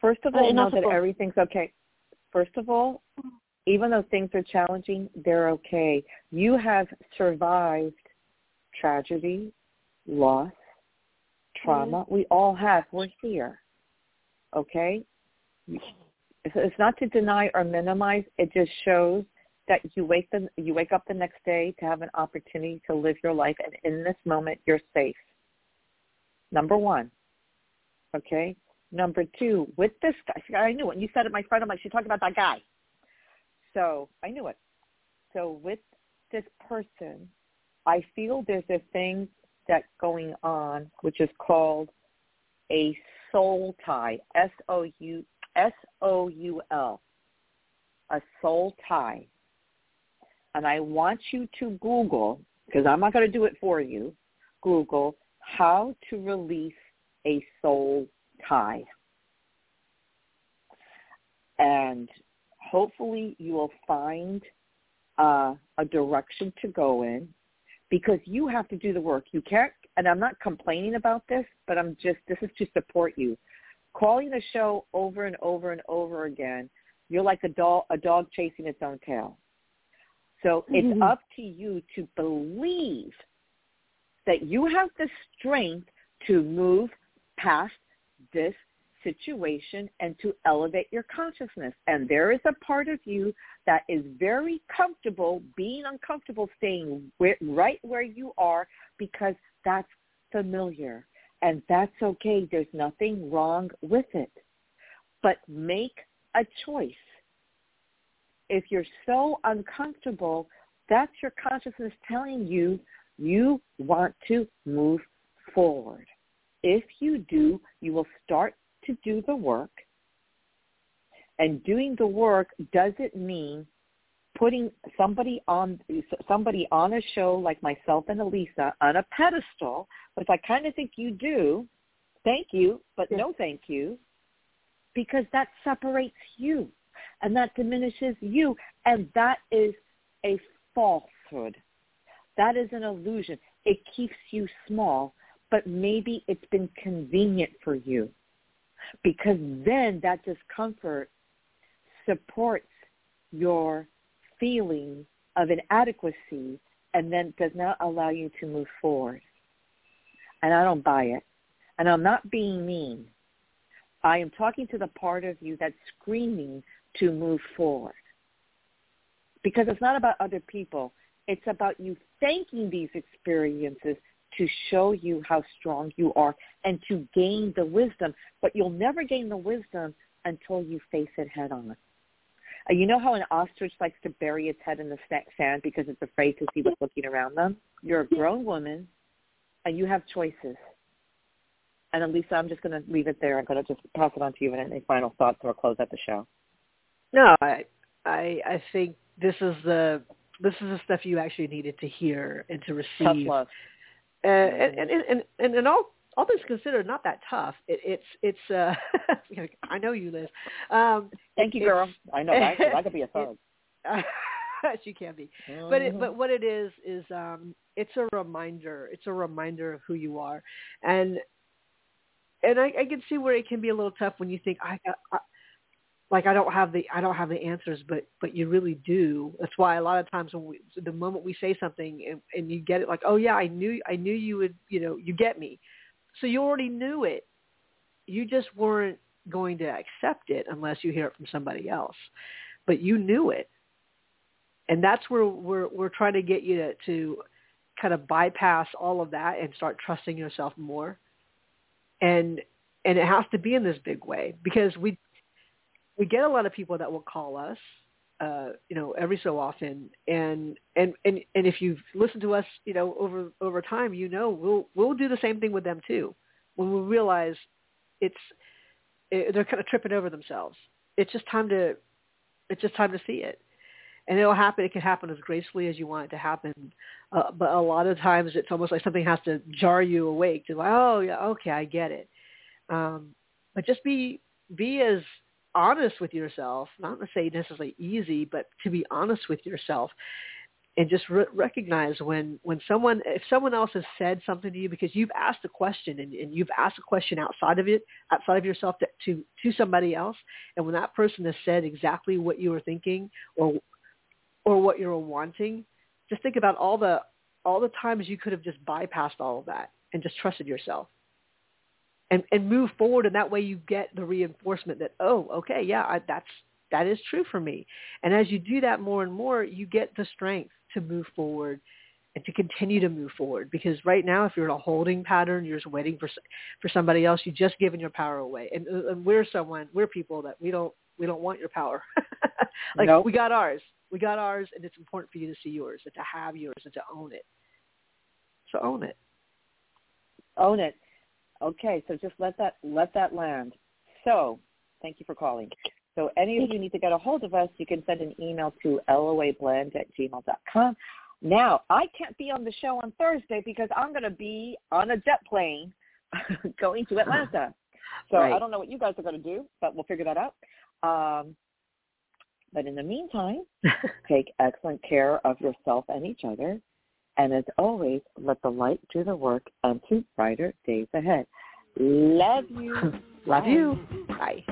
Speaker 2: First of
Speaker 3: Uh,
Speaker 2: all,
Speaker 3: and
Speaker 2: know that everything's okay. First of all, even though things are challenging, they're okay. You have survived tragedy, loss, trauma. We all have. We're here. Okay? It's not to deny or minimize. It just shows that you wake the, you wake up the next day to have an opportunity to live your life, and in this moment, you're safe. Number one. Okay. Number two, with this guy, I knew it. You said it, my friend. I'm like, she talked about that guy. So I knew it. So with this person, I feel there's a thing that's going on, which is called a soul tie. S O U S O U L. A soul tie. And I want you to Google, because I'm not going to do it for you, Google how to release a soul tie. And hopefully you will find uh, a direction to go in because you have to do the work. You can't, and I'm not complaining about this, but I'm just, this is to support you. calling the show over and over and over again, you're like a dog, a dog chasing its own tail. So it's mm-hmm. up to you to believe that you have the strength to move past this situation and to elevate your consciousness. And there is a part of you that is very comfortable being uncomfortable staying right where you are because that's familiar. And that's okay. There's nothing wrong with it. But make a choice. If you're so uncomfortable, that's your consciousness telling you you want to move forward. If you do, you will start to do the work. And doing the work doesn't mean putting somebody on somebody on a show like myself and Alyssa on a pedestal, which I kind of think you do. Thank you, but no thank you, because that separates you and that diminishes you, and that is a falsehood. That is an illusion. It keeps you small, but maybe it's been convenient for you because then that discomfort supports your feeling of inadequacy and then does not allow you to move forward. And I don't buy it. And I'm not being mean. I am talking to the part of you that's screaming to move forward. Because it's not about other people. It's about you thanking these experiences to show you how strong you are and to gain the wisdom. But you'll never gain the wisdom until you face it head on. Uh, you know how an ostrich likes to bury its head in the sand because it's afraid to see what's looking around them? You're a grown woman and you have choices. And Alyssa, I'm just going to leave it there. I'm going to just pass it on to you and any final thoughts or close out the show.
Speaker 1: No, I, I, I think this is the this is the stuff you actually needed to hear and to receive.
Speaker 2: Tough love.
Speaker 1: Uh, and, and, and, and, and all, all things considered, not that tough. It, it's, it's, uh, I know you, Liz. Um,
Speaker 2: Thank you, girl. I know. I, I could be a thug.
Speaker 1: she can be. Mm-hmm. But it, but what it is is um it's a reminder. It's a reminder of who you are. And and I, I can see where it can be a little tough when you think I, I like I don't have the I don't have the answers, but but you really do. That's why a lot of times when we the moment we say something and, and you get it, like oh yeah, I knew I knew you would you know you get me, so you already knew it. You just weren't going to accept it unless you hear it from somebody else, but you knew it, and that's where we're we're trying to get you to to kind of bypass all of that and start trusting yourself more, and and it has to be in this big way because we we get a lot of people that will call us, uh, you know, every so often, and and and and if you've listened to us, you know, over over time, you know, we'll we'll do the same thing with them too. When we realize it's it, they're kind of tripping over themselves, it's just time to it's just time to see it, and it'll happen. It can happen as gracefully as you want it to happen, uh, but a lot of times it's almost like something has to jar you awake to like, oh yeah, okay, I get it. Um, but just be be as honest with yourself, not to say necessarily easy, but to be honest with yourself and just re- recognize when, when someone, if someone else has said something to you because you've asked a question and, and you've asked a question outside of it, outside of yourself to, to, to somebody else. And when that person has said exactly what you were thinking or, or what you were wanting, just think about all the, all the times you could have just bypassed all of that and just trusted yourself and and move forward and that way you get the reinforcement that oh okay yeah I, that's that is true for me. And as you do that more and more you get the strength to move forward and to continue to move forward. Because right now if you're in a holding pattern you're just waiting for for somebody else you're just giving your power away. And, uh, and we're someone we're people that we don't we don't want your power. Like nope. we got ours. We got ours and it's important for you to see yours and to have yours and to own it. So own it.
Speaker 2: Own it Okay, so just let that let that land. So, thank you for calling. So any of you need to get a hold of us, you can send an email to loablend at gmail.com. Now, I can't be on the show on Thursday because I'm going to be on a jet plane going to Atlanta. So right. I don't know what you guys are going to do, but we'll figure that out. Um, but in the meantime, take excellent care of yourself and each other. And as always, let the light do the work and unto brighter days ahead. Love you.
Speaker 1: Love you. Bye.